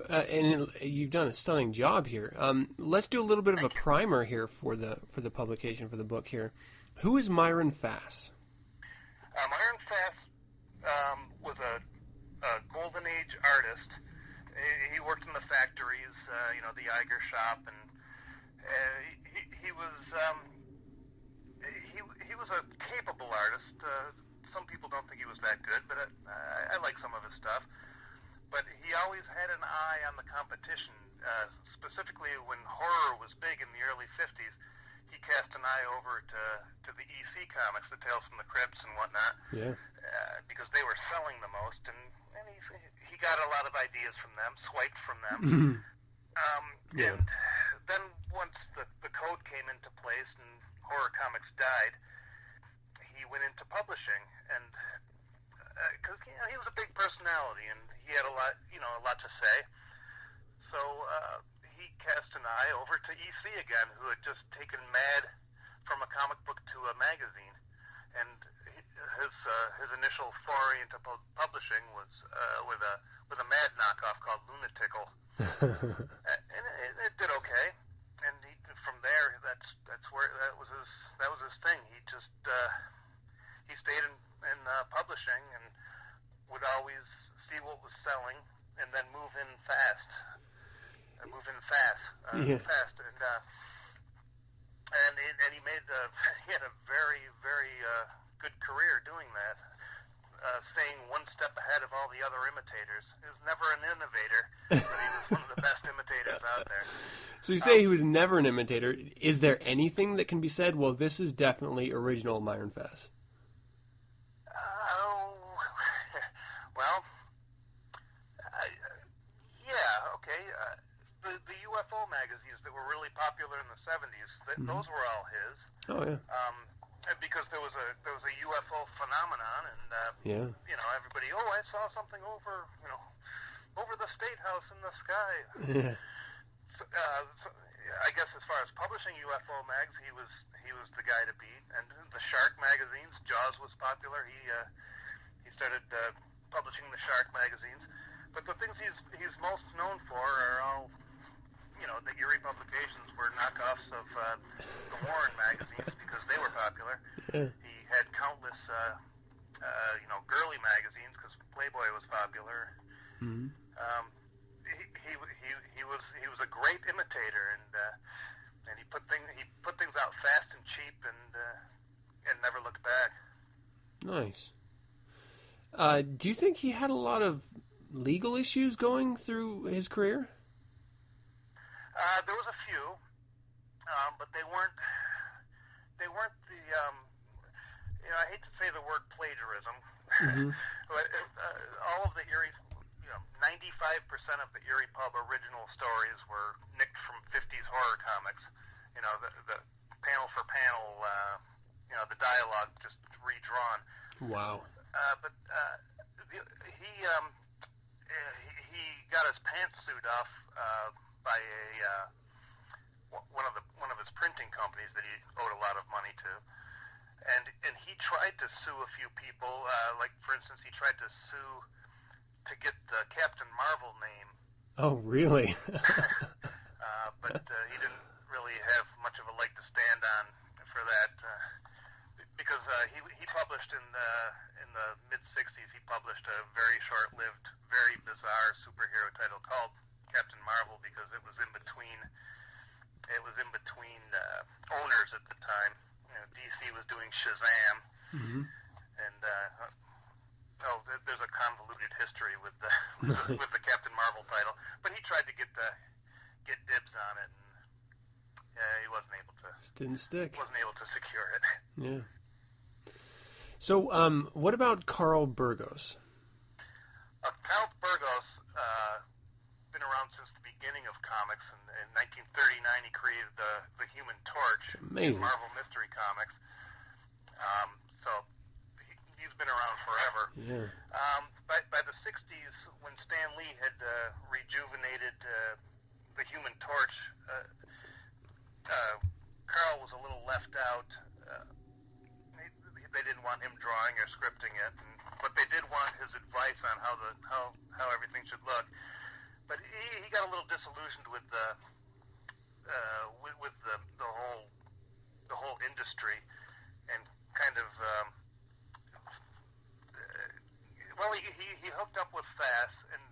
Uh, and you've done a stunning job here. Um, let's do a little bit of a primer here for the for the publication for the book here. Who is Myron Fass? Um, Myron Fass um, was a, a golden age artist. He, he worked in the factories, uh, you know, the Iger shop, and uh, he, he was um, he he was a capable artist. Uh, some people don't think he was that good, but I, I like some of his stuff. But he always had an eye on the competition. Uh, specifically, when horror was big in the early '50s, he cast an eye over to to the EC comics, the Tales from the Crypts and whatnot, Yeah. uh, because they were selling the most, and and he he got a lot of ideas from them, swiped from them. um, Yeah. And then once the the code came into place and horror comics died, he went into publishing, and because you know, he was a big personality and he had a lot, you know, a lot to say. So uh, he cast an eye over to EC again, who had just taken Mad from a comic book to a magazine, and his uh, his initial foray into pu- publishing was uh, with a with a Mad knockoff called Lunatickle, Uh, and it, it did okay. And he, from there, that's that's where that was his that was his thing. He just uh, he stayed in, in uh, publishing and would always see what was selling and then move in fast. Uh, move in fast, uh, Yeah. fast, and uh, and and and he made the he had a very very uh, good career doing that. Uh, staying one step ahead of all the other imitators. He was never an innovator, but he was one of the best imitators out there. So you say he was never an imitator. Is there anything that can be said? Well, this is definitely original Myron Fass. Oh, well, I, uh, yeah, okay. Uh, the the UFO magazines that were really popular in the seventies, th- Mhm. those were all his. Oh yeah. Um, because there was a there was a UFO phenomenon, and uh, Yeah. you know everybody. Oh, I saw something over you know over the state house in the sky. Yeah. So, uh, so, I guess as far as publishing UFO mags, he was he was the guy to beat. And the Shark magazines, Jaws was popular. He uh, he started uh, publishing the Shark magazines. But the things he's he's most known for are all you know the Eerie publications were knockoffs of uh, the Warren magazines because they were popular. Yeah. He had countless uh, uh, you know girly magazines because Playboy was popular. hmm Um, he, he he he was he was a great imitator, and uh, and he put things he put things out fast and cheap, and uh, and never looked back. Nice. Uh, do you think he had a lot of legal issues going through his career? Uh, there was a few, um, but they weren't they weren't the um, you know I hate to say the word plagiarism, Mhm. but uh, all of the Eerie you know ninety five percent of the Eerie Pub original stories were nicked from fifties horror comics. You know the the panel for panel, uh, you know the dialogue just redrawn. Wow. Uh, but uh, the, he um, he, he got his pantsuit off uh, by a uh, one of the one of his printing companies that he owed a lot of money to, and and he tried to sue a few people. Uh, like for instance, he tried to sue to get the Captain Marvel name, Oh, really? uh, but uh, he didn't really have much of a leg to stand on for that. Uh, because uh, he he published in the in the mid '60s, he published a very short-lived, very bizarre superhero title called Captain Marvel because it was in between it was in between uh, owners at the time. You know, DC was doing Shazam, hmm and uh, oh, there's a convoluted history with the with the Captain Marvel title. But he tried to get the get dibs on it, and uh, he wasn't able to Just didn't stick. wasn't able to secure it. Yeah. So, um, what about Carl Burgos? Uh, Carl Burgos, uh, been around since the beginning of comics. In, in 1939, he created the the Human Torch, amazing. Marvel Mystery Comics. Um, so been around forever. Yeah. Um, by, by the 60s, when Stan Lee had uh, rejuvenated uh, the Human Torch, uh, uh, Carl was a little left out. Uh, they, they didn't want him drawing or scripting it, and, but they did want his advice on how the how how everything should look. But he, he got a little disillusioned with the uh, with, with the the whole the whole industry, and kind of. Um, well, he, he he hooked up with Fass, and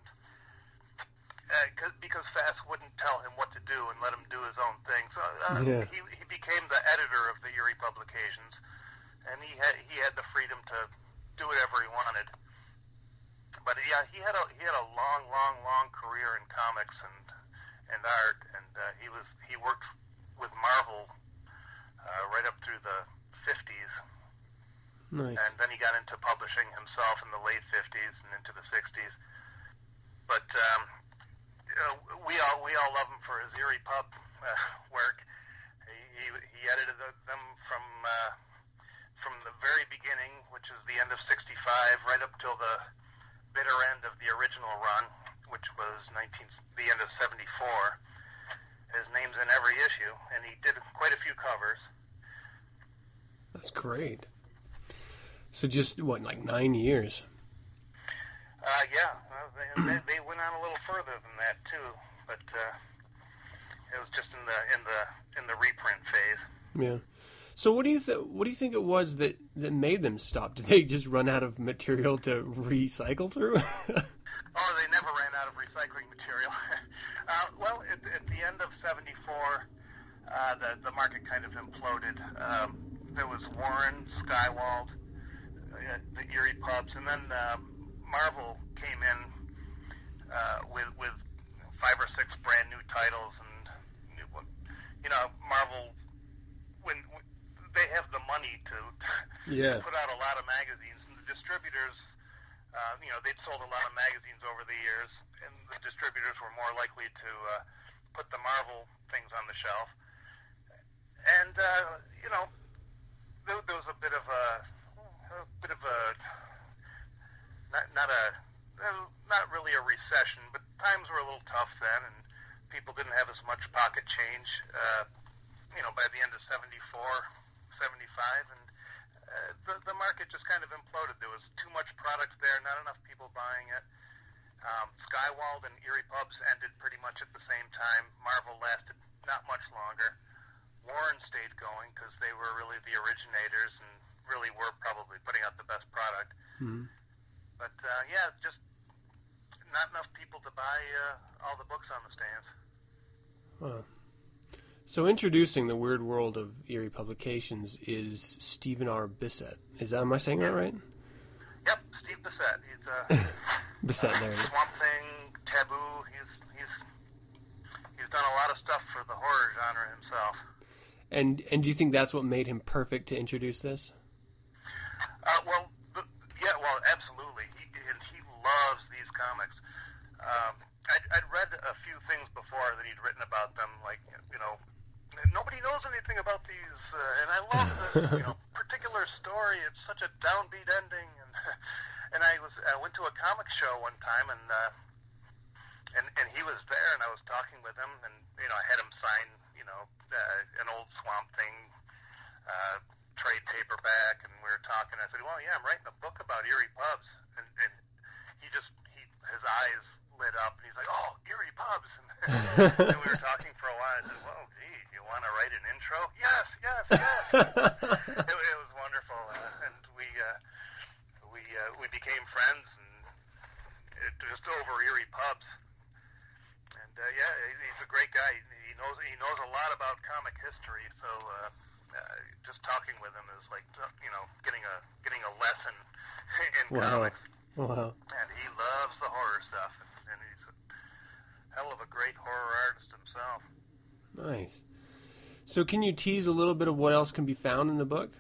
uh, 'cause because Fass wouldn't tell him what to do and let him do his own thing, so uh, Yeah. he he became the editor of the Eerie publications, and he had he had the freedom to do whatever he wanted. But yeah, he had a he had a long, long, long career in comics and and art, and uh, he was he worked with Marvel uh, right up through the 50s. Nice. And then he got into publishing himself in the late 50s and into the 60s. But um, uh, we all we all love him for his Eerie Pub uh, work. He, he, he edited them from uh, from the very beginning, which is the end of '65, right up till the bitter end of the original run, which was 19 the end of '74. His name's in every issue, and he did quite a few covers. That's great. So just what, like nine years? Uh, yeah, well, they, they, they went on a little further than that too, but uh, it was just in the in the in the reprint phase. Yeah. So what do you th- what do you think it was that, that made them stop? Did they just run out of material to recycle through? oh, they never ran out of recycling material. uh, well, at, at the end of '74, uh, the the market kind of imploded. Um, there was Warren, Skywald, uh, the Eerie pubs, and then um, Marvel came in uh, with with five or six brand new titles, and you know Marvel when, when they have the money to Yeah. put out a lot of magazines, and the distributors, uh, you know, they'd sold a lot of magazines over the years, and the distributors were more likely to uh, put the Marvel things on the shelf. And uh, you know, there, there was a bit of a, not not a, not really a recession, but times were a little tough then, and people didn't have as much pocket change. Uh, you know, by the end of '74, '75, and uh, the the market just kind of imploded. There was too much product there, not enough people buying it. Um, Skywald and Eerie Pubs ended pretty much at the same time. Marvel lasted not much longer. Warren stayed going because they were really the originators and really were probably putting out the best product. Mhm. But uh, yeah, just not enough people to buy uh, all the books on the stands. Wow. So introducing the weird world of Eerie Publications is Stephen R. Bissette. Is that am I saying that right? Yep, Steve Bissette. He's uh, Bissette, there. Swamp Thing, Taboo. He's he's he's done a lot of stuff for the horror genre himself. And and do you think that's what made him perfect to introduce this? Uh, well, the, yeah, well, absolutely. He and he loves these comics. Um, I'd, I'd read a few things before that he'd written about them, like you know, nobody knows anything about these, uh, and I love the you know particular story. It's such a downbeat ending, and and I was I went to a comic show one time, and uh, and and he was there, and I was talking with him, and you know I had him sign you know uh, an old Swamp Thing uh, trade paperback, and we were talking. I said, well, yeah, I'm writing a book about Eerie pubs, and, and he just he his eyes lit up, and he's like, oh, Eerie pubs, and, we were talking for a while. I said, do you want to write an intro? Yes, yes, yes. it, it was wonderful, uh, and we uh, we uh, we became friends, and it, just over Eerie pubs. And uh, yeah, he- he's a great guy. He knows he knows a lot about comic history. So uh, uh, just talking with him is like uh, you know getting a getting a lesson in Wow. comics. Wow. And he loves the horror stuff, and, and he's a hell of a great horror artist himself. Nice. So can you tease a little bit of what else can be found in the book?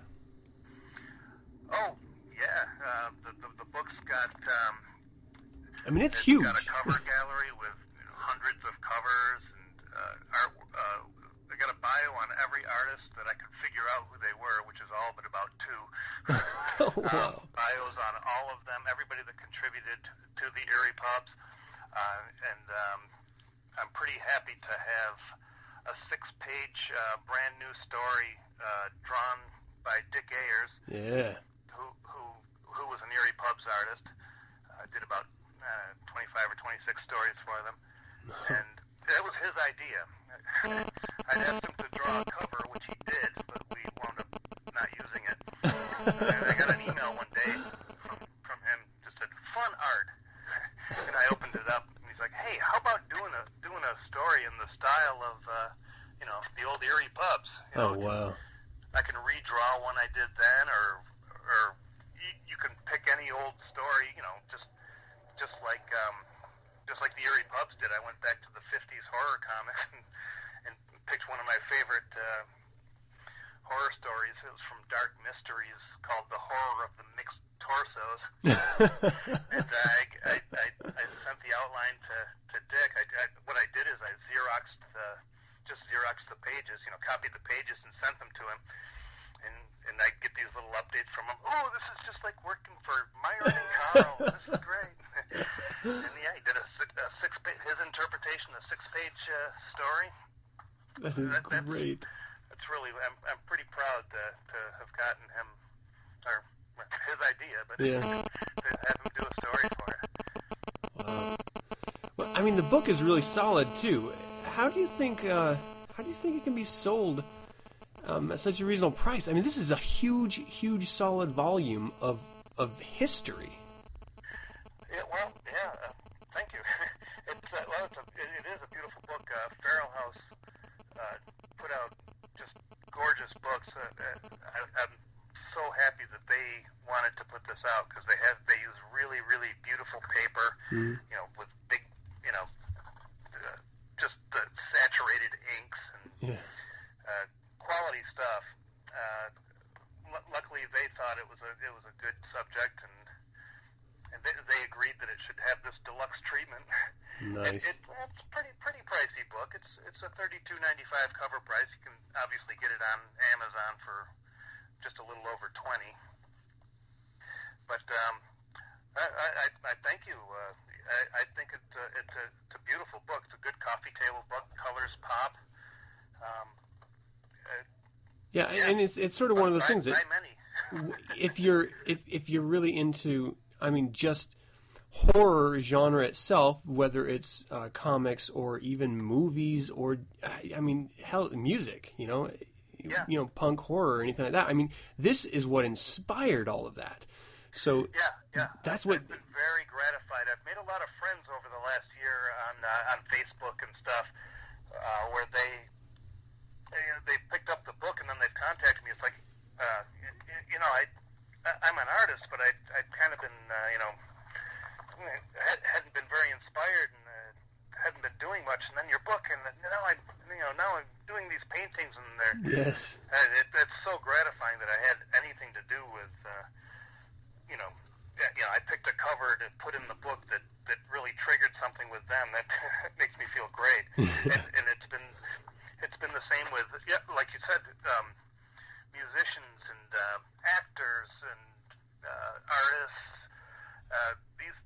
Oh yeah, uh, the, the the book's got. Um, I mean, it's It's huge. got a cover gallery with you know, hundreds of covers and uh, art. Uh, they got a bio on every artist that I could figure out who they were, which is all but about two. wow. um, bios on all of them, everybody that contributed to the Eerie pubs, uh, and um, I'm pretty happy to have a six-page uh, brand new story uh, drawn by Dick Ayers Yeah. who who who was an Eerie Pubs artist. Uh, did about uh, 25 or 26 stories for them, and that was his idea. I'd asked him to draw a cover, which he did, but we wound up not using it. Uh, I got an email one day from from him just said fun art, and I opened it up, and he's like, "Hey, how about doing a doing a story in the style of uh, you know the old Eerie Pubs?" You know, Oh wow. I can redraw one I did then, or or you, you can pick any old story. You know, just just like um, just like the Eerie Pubs did. I went back to the '50s horror comics and, and picked one of my favorite uh, horror stories. It was from Dark Mysteries called The Horror of the Mixed Torsos. and uh, I, I, I, I sent the outline to, to Dick. I, I, what I did is I Xeroxed the, just Xeroxed the pages, you know, copied the pages and sent them to him. And, and I get these little updates from him. Oh, this is just like working for Myron and Carl. this is great. and yeah, he did a, a six page, his interpretation, a six page uh, story. That is That- that's- great. It's really, I'm, I'm pretty proud to, to have gotten him, or his idea, but Yeah. have him do a story for it. Well, I mean, the book is really solid too. How do you think? Uh, how do you think it can be sold um, at such a reasonable price? I mean, this is a huge, huge, solid volume of of history. Yeah, well, yeah. Uh, thank you. it's uh, well, it's a, it, it is a beautiful book. Uh, Feral House uh, put out just gorgeous books. Uh, uh, I, I'm so happy that they wanted to put this out because they have they use really, really beautiful paper. You know, with big, you know, uh, just the saturated inks and Yeah. uh, quality stuff. Uh, l- luckily, they thought it was a it was a good subject, and and they, they agreed that it should have this deluxe treatment. Nice. It, it, it's a pretty pretty pricey book. It's it's a thirty two ninety five cover price. You can obviously get it on Amazon for just a little over twenty. But um, I, I, I- thank you. Uh, I, I think it's a, it's a it's a beautiful book. It's a good coffee table book. Colors pop. Um, uh, Yeah, and it's it's sort of one of those by- things that if you're if if you're really into, I mean, just horror genre itself, whether it's uh, comics or even movies or I I mean, hell, music, you know, Yeah. you know, punk horror or anything like that. I mean, this is what inspired all of that. So Yeah, yeah. That's I've what- been very gratified. I've made a lot of friends over the last year on uh, on Facebook and stuff, uh, where they, they they picked up the book and then they've contacted me. It's like, uh, you, you know, I I'm an artist, but I I'd kind of been uh, you know had, hadn't been very inspired and uh, hadn't been doing much. And then your book, and now I you know now I'm doing these paintings and they're yes, uh, it, it's so gratifying that I had anything to do with, uh, you know, yeah, you know, I picked a cover to put in the book that that really triggered something with them. That makes me feel great, and, and it's been it's been the same with yeah, like you said, um, musicians and uh, actors and uh, artists. Uh, these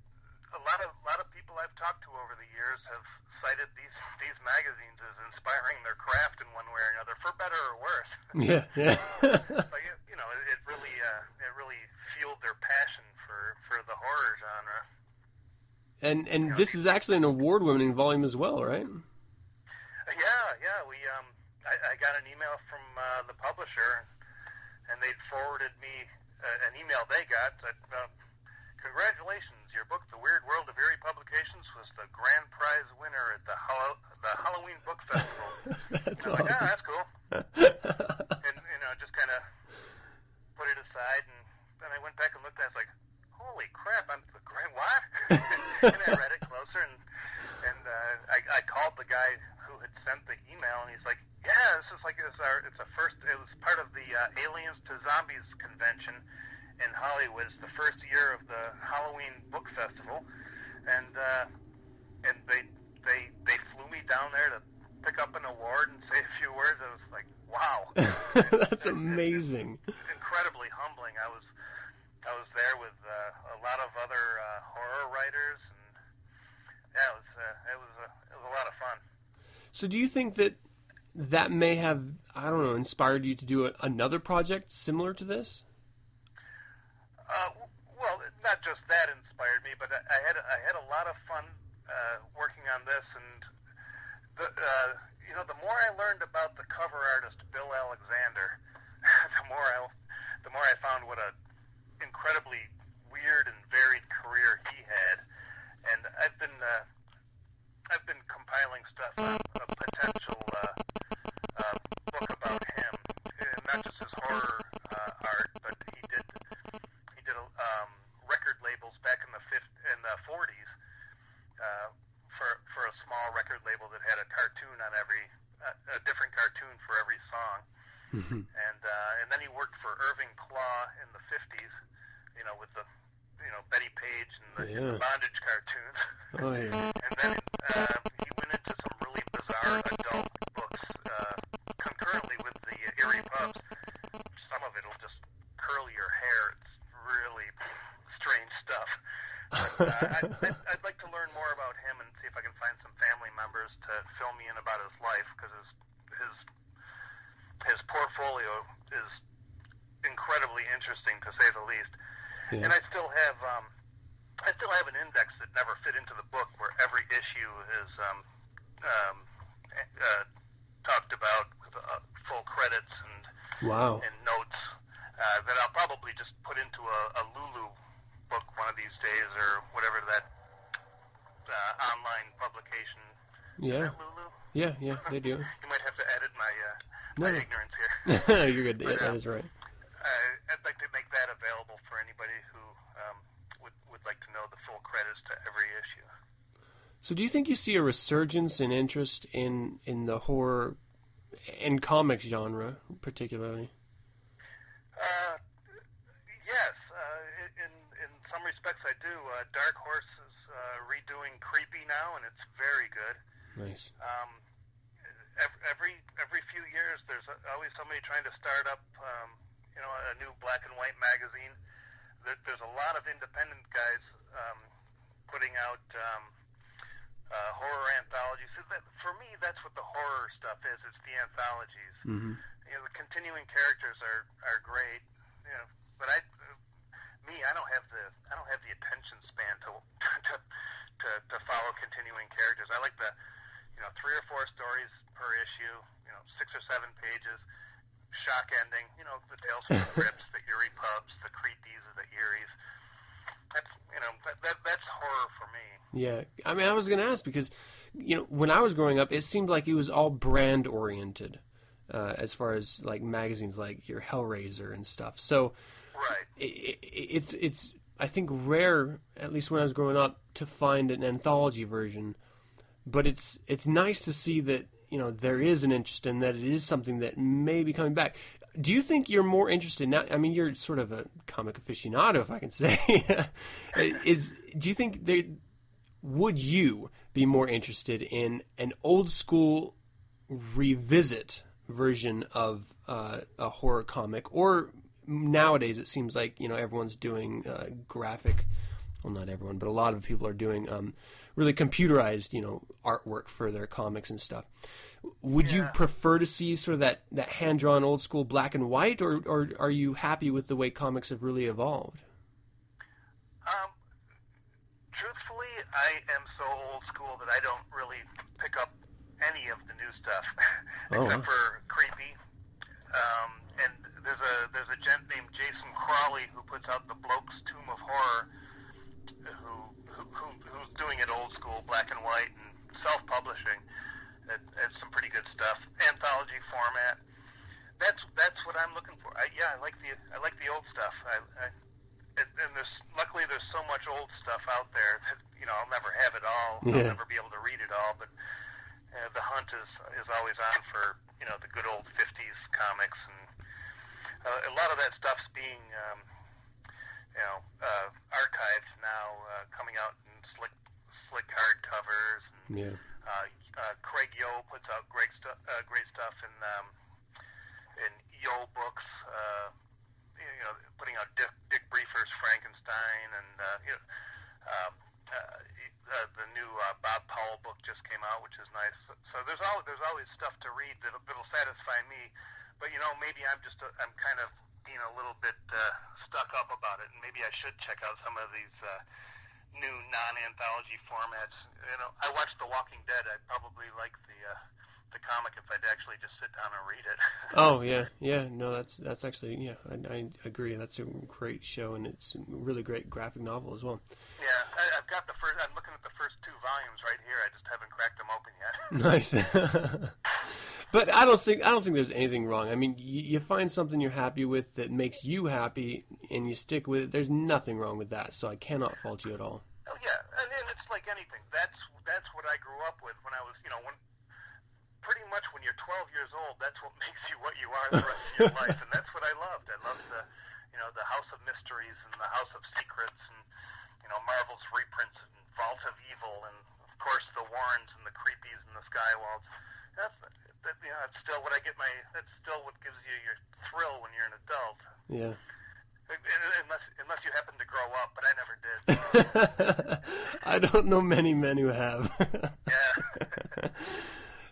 a lot of a lot of people I've talked to over the years have cited these these magazines as inspiring their craft in one way or another, for better or worse. yeah, yeah. but you, you know, it, it really uh, it really fueled their passion for for the horror genre. and and this is actually an award-winning volume as well, right? Yeah, yeah. We um, I, I got an email from uh, the publisher, and they forwarded me uh, an email they got that. Uh, Congratulations! Your book, The Weird World of Eerie Publications, was the grand prize winner at the Hallow- the Halloween Book Festival. That's I'm like, awesome. ah, that's cool. and you know, just kind of put it aside, and then I went back and looked at it. I was like, holy crap! I'm the grand what? and I read it closer, and and uh, I, I called the guy who had sent the email, and he's like, yeah, this is like it's our it's a first. It was part of the uh, Aliens to Zombies convention in Hollywood. It's the first year of the Halloween Book Festival, and uh, and they they they flew me down there to pick up an award and say a few words. I was like, wow, That's amazing. incredibly humbling. I was I was there with uh, a lot of other uh, horror writers, and yeah, it was uh, it was a, it was a lot of fun. So, do you think that that may have, I don't know, inspired you to do a, another project similar to this? Uh, well, not just that inspired me, but I I had I had a lot of fun uh, working on this, and the uh, you know the more I learned about the cover artist Bill Alexander, the more I the more I found what a incredibly weird and varied career he had, and I've been uh, I've been compiling stuff on a potential uh, uh, book about him, and not just his horror uh, art, but he did he did um, record labels back in the fifth in the forties uh, for for a small record label that had a cartoon on every uh, a different cartoon for every song. and uh, and then he worked for Irving Klaw in the '50s. You know, with the you know Betty Page and the, Yeah. the bondage cartoons. Oh yeah. And then uh, he went into some really bizarre adult books uh, concurrently with the uh, Eerie Pubs. Some of it will just curl your hair. It's really strange stuff. But, uh, I'd, I'd like to learn more about him and see if I can find some family members to fill me in about his life because his his his portfolio is incredibly interesting to say the least. Yeah. And I still have um, I still have an index that never fit into the book where every issue is um, um, uh, talked about with uh, full credits and Wow. and notes uh, that I'll probably just put into a, a Lulu book one of these days or whatever that uh, online publication. Yeah. Lulu? Yeah, yeah, they do. You might have to edit my uh, No, my no. ignorance here. You're good. Yeah, But, uh, that is right. uh, I'd like to make that available for anybody who um, would would like to know the full credits to every issue. So, do you think you see a resurgence in interest in in the horror and comics genre, particularly? Uh, yes, uh, in in some respects I do. Uh, Dark Horse is uh, redoing Creepy now, and it's very good. Nice. Um, every every few years, there's always somebody trying to start up, um, you know, a new black and white magazine. There, there's a lot of independent guys um, putting out um, uh, horror anthologies. So that, for me, that's what the horror stuff is. It's the anthologies. Mm-hmm. You know, the continuing characters are are great. You know, but I, me, I don't have the I don't have the attention span to to to, to follow continuing characters. I like the you know three or four stories per issue. You know, six or seven pages. Shock ending. You know, the Tales from the Crypts, the Eerie Pubs, the Creepies, of the Eeries. That's you know that, that that's horror for me. Yeah, I mean, I was going to ask because, you know, when I was growing up, it seemed like it was all brand oriented, uh, as far as like magazines like your Hellraiser and stuff. So, Right. i i it's it's I think rare, at least when I was growing up, to find an anthology version. But it's it's nice to see that you know there is an interest in that it is something that may be coming back. Do you think you're more interested now? I mean, you're sort of a comic aficionado, if I can say. is do you think there would you be more interested in an old school revisit version of uh, a horror comic, or nowadays it seems like you know everyone's doing uh, graphic. Well, not everyone, but a lot of people are doing um, really computerized, you know, artwork for their comics and stuff. Would you prefer to see sort of that, that hand drawn old school black and white, or, or are you happy with the way comics have really evolved? Um, truthfully, I am so old school that I don't really pick up any of the new stuff Oh, except for creepy. Um, and there's a there's a gent named Jason Crawley who puts out the Bloke's Tomb of Horror, who, who, who who's doing it old school, black and white, and self-publishing. It, it's some pretty good stuff. Anthology format. That's that's what I'm looking for. I, yeah, I like the I like the old stuff. I, I and, and there's luckily there's so much old stuff out there that you know I'll never have it all. Yeah. I'll never be able to read it all. But uh, the hunt is is always on for you know the good old '50s comics, and uh, a lot of that stuff's being um, you know uh, archived now, uh, coming out in slick slick hardcovers. And, Yeah. uh, uh, Craig Yoe puts out great stuff, uh, great stuff in um, in Yoe books. Uh, you know, putting out Dick, Dick Briefer's Frankenstein, and uh, you know, um, uh, uh, the new uh, Bob Powell book just came out, which is nice. So, so there's always there's always stuff to read that'll, that'll satisfy me. But you know, maybe I'm just a, I'm kind of being a little bit uh, stuck up about it, and maybe I should check out some of these. Uh, new non-anthology formats. You know, I watched The Walking Dead. I'd probably like the uh, the comic if I'd actually just sit down and read it. Oh yeah, yeah. No, that's that's actually yeah. I, I agree. That's a great show, and it's a really great graphic novel as well. yeah, I, I've got the first. I'm looking at the first two volumes right here. I just haven't cracked them open yet. Nice. but I don't think I don't think there's anything wrong. I mean, you, you find something you're happy with that makes you happy, and you stick with it. There's nothing wrong with that. So I cannot fault you at all. Oh yeah, and, and it's like anything. That's that's what I grew up with when I was, you know, when pretty much when you're 12 years old, that's what makes you what you are the rest of your life, and that's what I loved. I loved the, you know, the House of Mysteries and the House of Secrets, and you know, Marvel's reprints and Vault of Evil, and of course the Warrens and the Creepies and the Skywalds. That's that, you know, that's still what I get my. That's still what gives you your thrill when you're an adult. Yeah. Unless, unless you happen to grow up, but I never did. I don't know many men who have. yeah.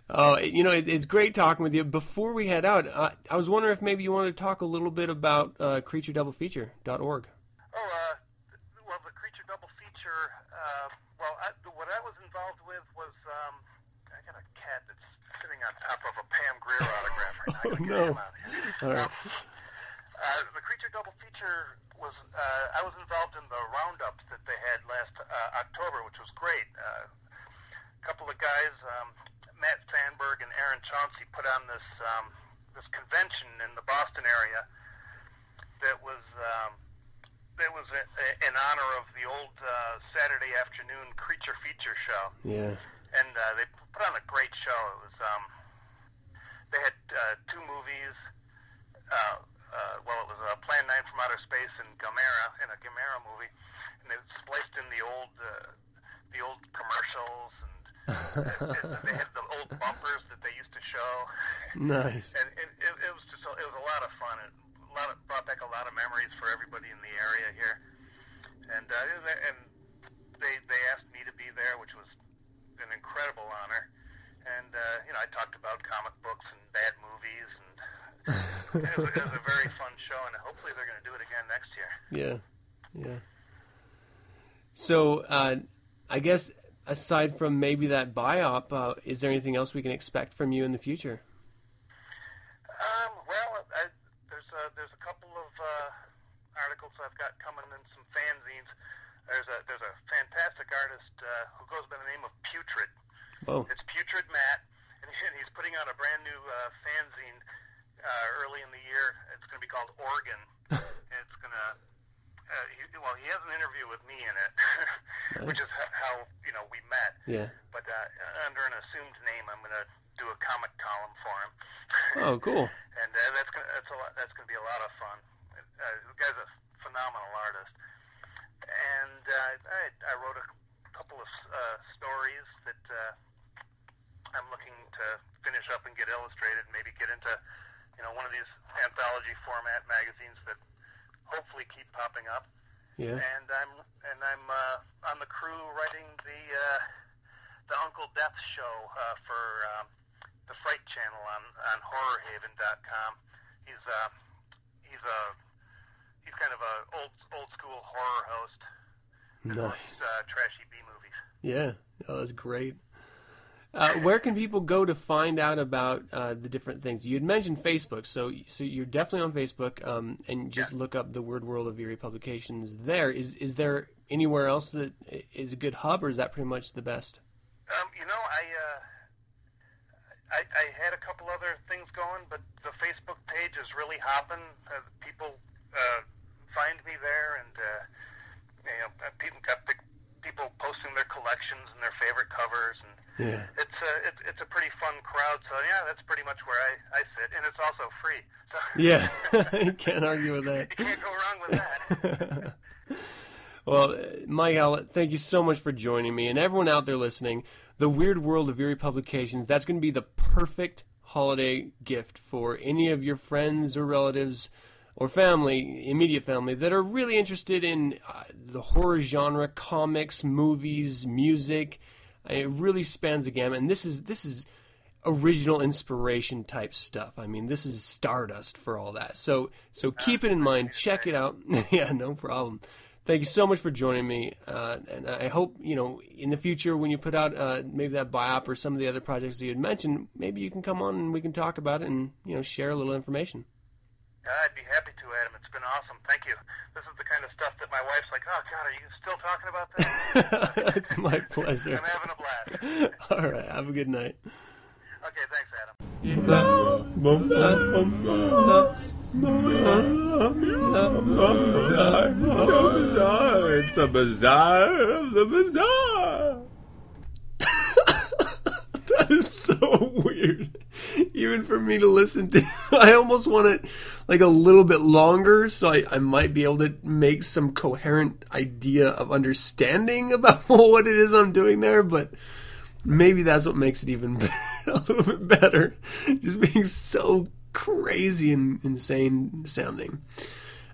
Oh, you know, it, it's great talking with you. Before we head out, uh, I was wondering if maybe you wanted to talk a little bit about uh, CreatureDoubleFeature.org. Oh, uh, well, the Creature Double Feature. Uh, well, I, what I was involved with was um, I got a cat that's sitting on top of a Pam Grier autograph right now. Oh, no. him out of here. All right. Um, uh, the Creature Double Feature was uh, I was involved in the roundups that they had last uh, October, which was great. Uh, a couple of guys, um, Matt Sandberg and Aaron Chauncey, put on this um, this convention in the Boston area that was um, that was a, a, in honor of the old uh, Saturday afternoon creature feature show Yeah. and uh, they put on a great show. It was um, they had uh, two movies. Uh, uh, well, it was uh, Plan Nine from Outer Space and Gamera, in a Gamera movie, and they spliced in the old uh, the old commercials, and uh, they had the old bumpers that they used to show. Nice. And it, it, it was just a, it was a lot of fun. It lot of, brought back a lot of memories for everybody in the area here. And uh, and they they asked me to be there, which was an incredible honor. And uh, you know, I talked about comic books and bad movies, and it, was, it was a very fun show. And hopefully, they're going to do it again next year. Yeah. Yeah. So, uh, I guess aside from maybe that biop, uh, is there anything else we can expect from you in the future? Um, well, I, there's a, there's a couple of uh, articles I've got coming in some fanzines. There's a there's a fantastic artist uh, who goes by the name of Putrid. Whoa. It's Putrid Matt, and he's putting out a brand new uh, fanzine uh, early in the year. It's going to be called Oregon. and it's going to uh, he, well, he has an interview with me in it, which is h- how you know we met. Yeah. But uh, under an assumed name, I'm going to do a comic column for him. Oh, cool. and uh, that's gonna, that's a lot, that's going to be a lot of fun. Uh, the guy's a phenomenal artist, and uh, I, I wrote a couple of uh, stories that uh, I'm looking to finish up and get illustrated, and maybe get into you know one of these anthology format magazines that hopefully keep popping up. Yeah. And I'm and I'm uh, on the crew writing the uh, the Uncle Death show uh, for um, the Fright Channel on on HorrorHaven.com. He's uh, he's a he's kind of a old old school horror host. Nice. Uh, trashy B movies. Yeah. Oh, that's great. Uh, where can people go to find out about uh, the different things? You had mentioned Facebook, so so you're definitely on Facebook, um, and just look up the Weird World of Eerie Publications. There is is there anywhere else that is a good hub, or is that pretty much the best? Um, you know, I, uh, I I had a couple other things going, but the Facebook page is really hopping. Uh, people uh, find me there, and uh, you know, uh, people got big, people posting their collections and their favorite covers, and Yeah. it's a it's, it's a pretty fun crowd. So yeah, that's pretty much where I I sit, and it's also free. So Yeah, you can't argue with that. you can't go wrong with that. Well, uh, Mike Howlett, thank you so much for joining me, and everyone out there listening. The Weird World of Eerie Publications, that's going to be the perfect holiday gift for any of your friends or relatives or family, immediate family, that are really interested in uh, the horror genre, comics, movies, music. It really spans the gamut, and this is this is original inspiration type stuff. I mean, this is stardust for all that. So so keep it in mind. Check it out. yeah, no problem. Thank you so much for joining me, uh, and I hope you know in the future when you put out uh, maybe that biop or some of the other projects that you had mentioned, maybe you can come on and we can talk about it and you know share a little information. I'd be happy to, Adam. It's been awesome. Thank you. This is the kind of stuff that my wife's like, "Oh God, are you still talking about this?" it's my pleasure. I'm having a blast. All right, have a good night. Okay, thanks, Adam. It's the bazaar of the bizarre. That is so so weird, even for me to listen to. I almost want it like a little bit longer, so I, I might be able to make some coherent idea of understanding about what it is I'm doing there. But maybe that's what makes it even a little bit better, just being so crazy and insane sounding.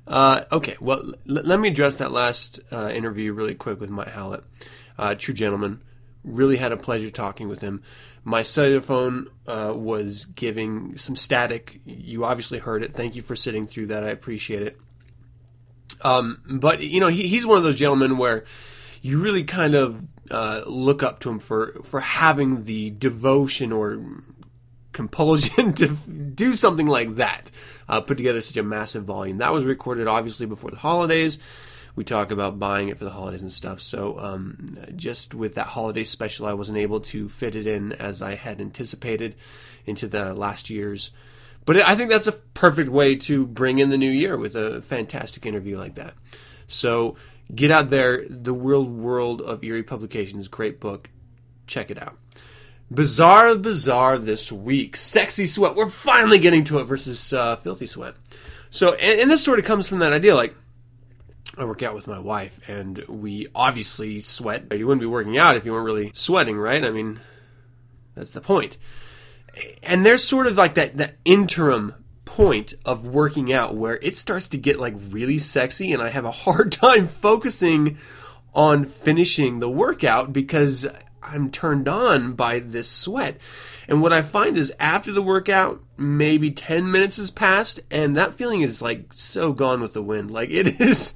Uh, okay, well, l- let me address that last uh, interview really quick with Mike Howlett. Uh, true gentleman. Really had a pleasure talking with him. My cellular phone uh, was giving some static. You obviously heard it. Thank you for sitting through that. I appreciate it. Um, but you know, he, he's one of those gentlemen where you really kind of uh, look up to him for for having the devotion or compulsion to do something like that. Uh, put together such a massive volume. That was recorded obviously before the holidays. We talk about buying it for the holidays and stuff. So um, just with that holiday special, I wasn't able to fit it in as I had anticipated into the last year's. But I think that's a perfect way to bring in the new year with a fantastic interview like that. So get out there. The Weird World of Eerie Publications, great book. Check it out. Bizarre, bizarre this week. Sexy Sweat. We're finally getting to it versus uh, Filthy Sweat. So, and, and this sort of comes from that idea like, I work out with my wife, and we obviously sweat. You wouldn't be working out if you weren't really sweating, right? I mean, that's the point. And there's sort of like that, that interim point of working out where it starts to get like really sexy, and I have a hard time focusing on finishing the workout because I'm turned on by this sweat. And what I find is after the workout, maybe 10 minutes has passed, and that feeling is like so gone with the wind. Like it is,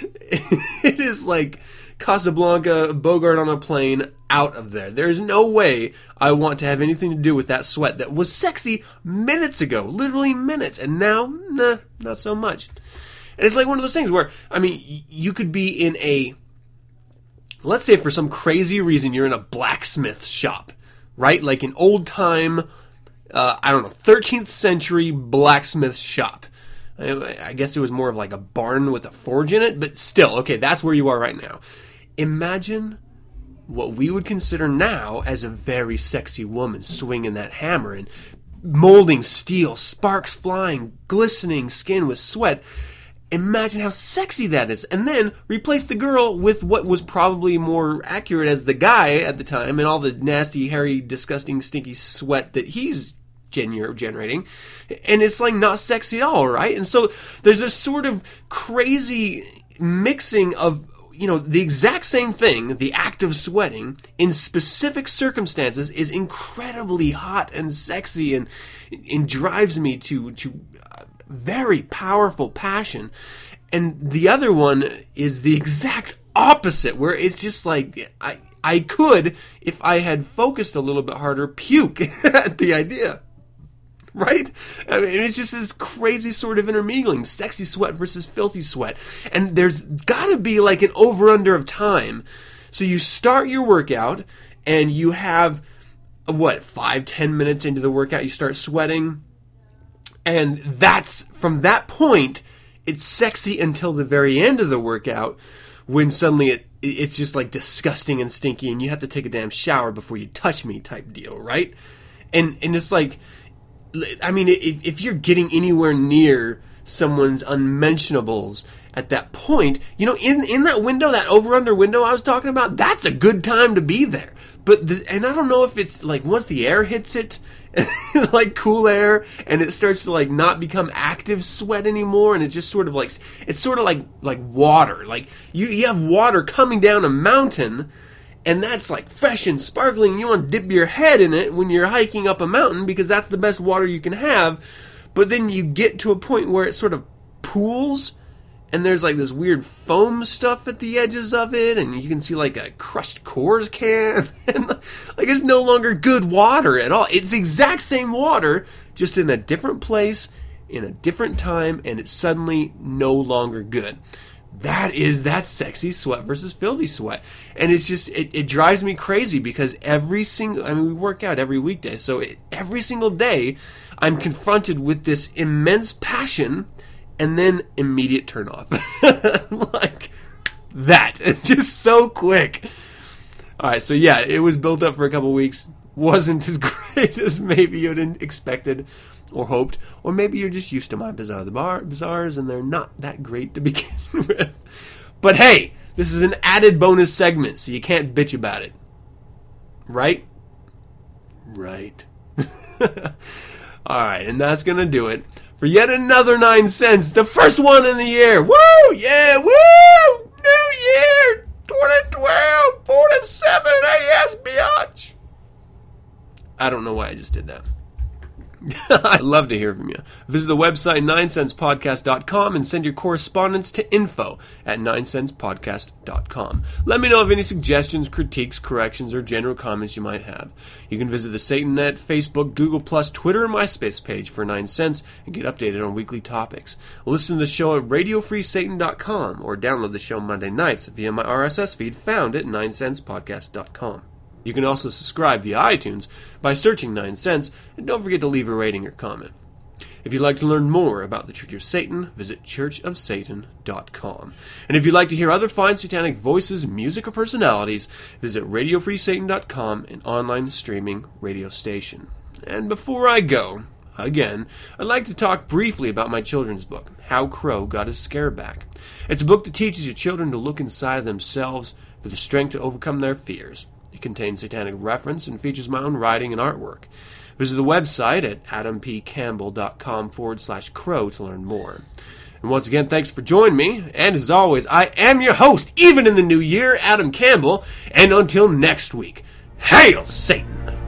it is like Casablanca, Bogart on a plane, out of there. There's no way I want to have anything to do with that sweat that was sexy minutes ago, literally minutes, and now, nah, not so much. And it's like one of those things where, I mean, you could be in a let's say for some crazy reason you're in a blacksmith shop, right? Like an old time, uh, I don't know, 13th century blacksmith shop. I, I guess it was more of like a barn with a forge in it, but still, okay, that's where you are right now. Imagine what we would consider now as a very sexy woman swinging that hammer and molding steel, sparks flying, glistening skin with sweat. Imagine how sexy that is. And then replace the girl with what was probably more accurate as the guy at the time and all the nasty, hairy, disgusting, stinky sweat that he's gener- generating. And it's like not sexy at all, right? And so there's this sort of crazy mixing of you know, the exact same thing, the act of sweating, in specific circumstances is incredibly hot and sexy and, and drives me to, to uh, very powerful passion. And the other one is the exact opposite, where it's just like, I, I could, if I had focused a little bit harder, puke at the idea right? I mean, it's just this crazy sort of intermingling, sexy sweat versus filthy sweat. And there's gotta be like an over under of time. So you start your workout and you have, what, five, ten minutes into the workout, you start sweating. And that's, from that point, it's sexy until the very end of the workout when suddenly it, it's just like disgusting and stinky and you have to take a damn shower before you touch me type deal, right? And, and it's like, I mean, if, if you're getting anywhere near someone's unmentionables at that point, you know, in in that window, that over under window I was talking about, that's a good time to be there. But the, and I don't know if it's like once the air hits it, like cool air, and it starts to like not become active sweat anymore, and it's just sort of like it's sort of like like water. Like you you have water coming down a mountain and that's like fresh and sparkling. You want to dip your head in it when you're hiking up a mountain because that's the best water you can have. But then you get to a point where it sort of pools and there's like this weird foam stuff at the edges of it and you can see like a crushed Coors can. And like it's no longer good water at all. It's exact same water just in a different place in a different time and it's suddenly no longer good. That is that sexy sweat versus filthy sweat. And it's just it, it drives me crazy because every single i mean we work out every weekday so it, every single day i'm confronted with this immense passion and then immediate turn off like that just so quick all right so yeah it was built up for a couple weeks wasn't as great as maybe you'd expected or hoped, or maybe you're just used to my bizarre the bar bizarres and they're not that great to begin with. But hey, this is an added bonus segment, so you can't bitch about it. Right? Right. All right, and that's going to do it for yet another 9sense, the first one in the year. Woo! Yeah, woo! New year 2012 47 AS biatch. I don't know why I just did that. I'd love to hear from you. Visit the website 9sensepodcast.com and send your correspondence to info at 9sensepodcast.com. Let me know of any suggestions, critiques, corrections, or general comments you might have. You can visit the SatanNet, Facebook, Google+, Twitter, and MySpace page for 9sense and get updated on weekly topics. Listen to the show at radiofreesatan.com or download the show Monday nights via my RSS feed found at 9sensepodcast.com. You can also subscribe via iTunes by searching 9sense, and don't forget to leave a rating or comment. If you'd like to learn more about the Church of Satan, visit churchofsatan.com. And if you'd like to hear other fine satanic voices, music, or personalities, visit radiofreesatan.com, an online streaming radio station. And before I go, again, I'd like to talk briefly about my children's book, How Crow Got His Scare Back. It's a book that teaches your children to look inside of themselves for the strength to overcome their fears. It contains satanic reference and features my own writing and artwork. Visit the website at adampcampbell.com forward slash crow to learn more. And once again, thanks for joining me. And as always, I am your host, even in the new year, Adam Campbell. And until next week, hail Satan!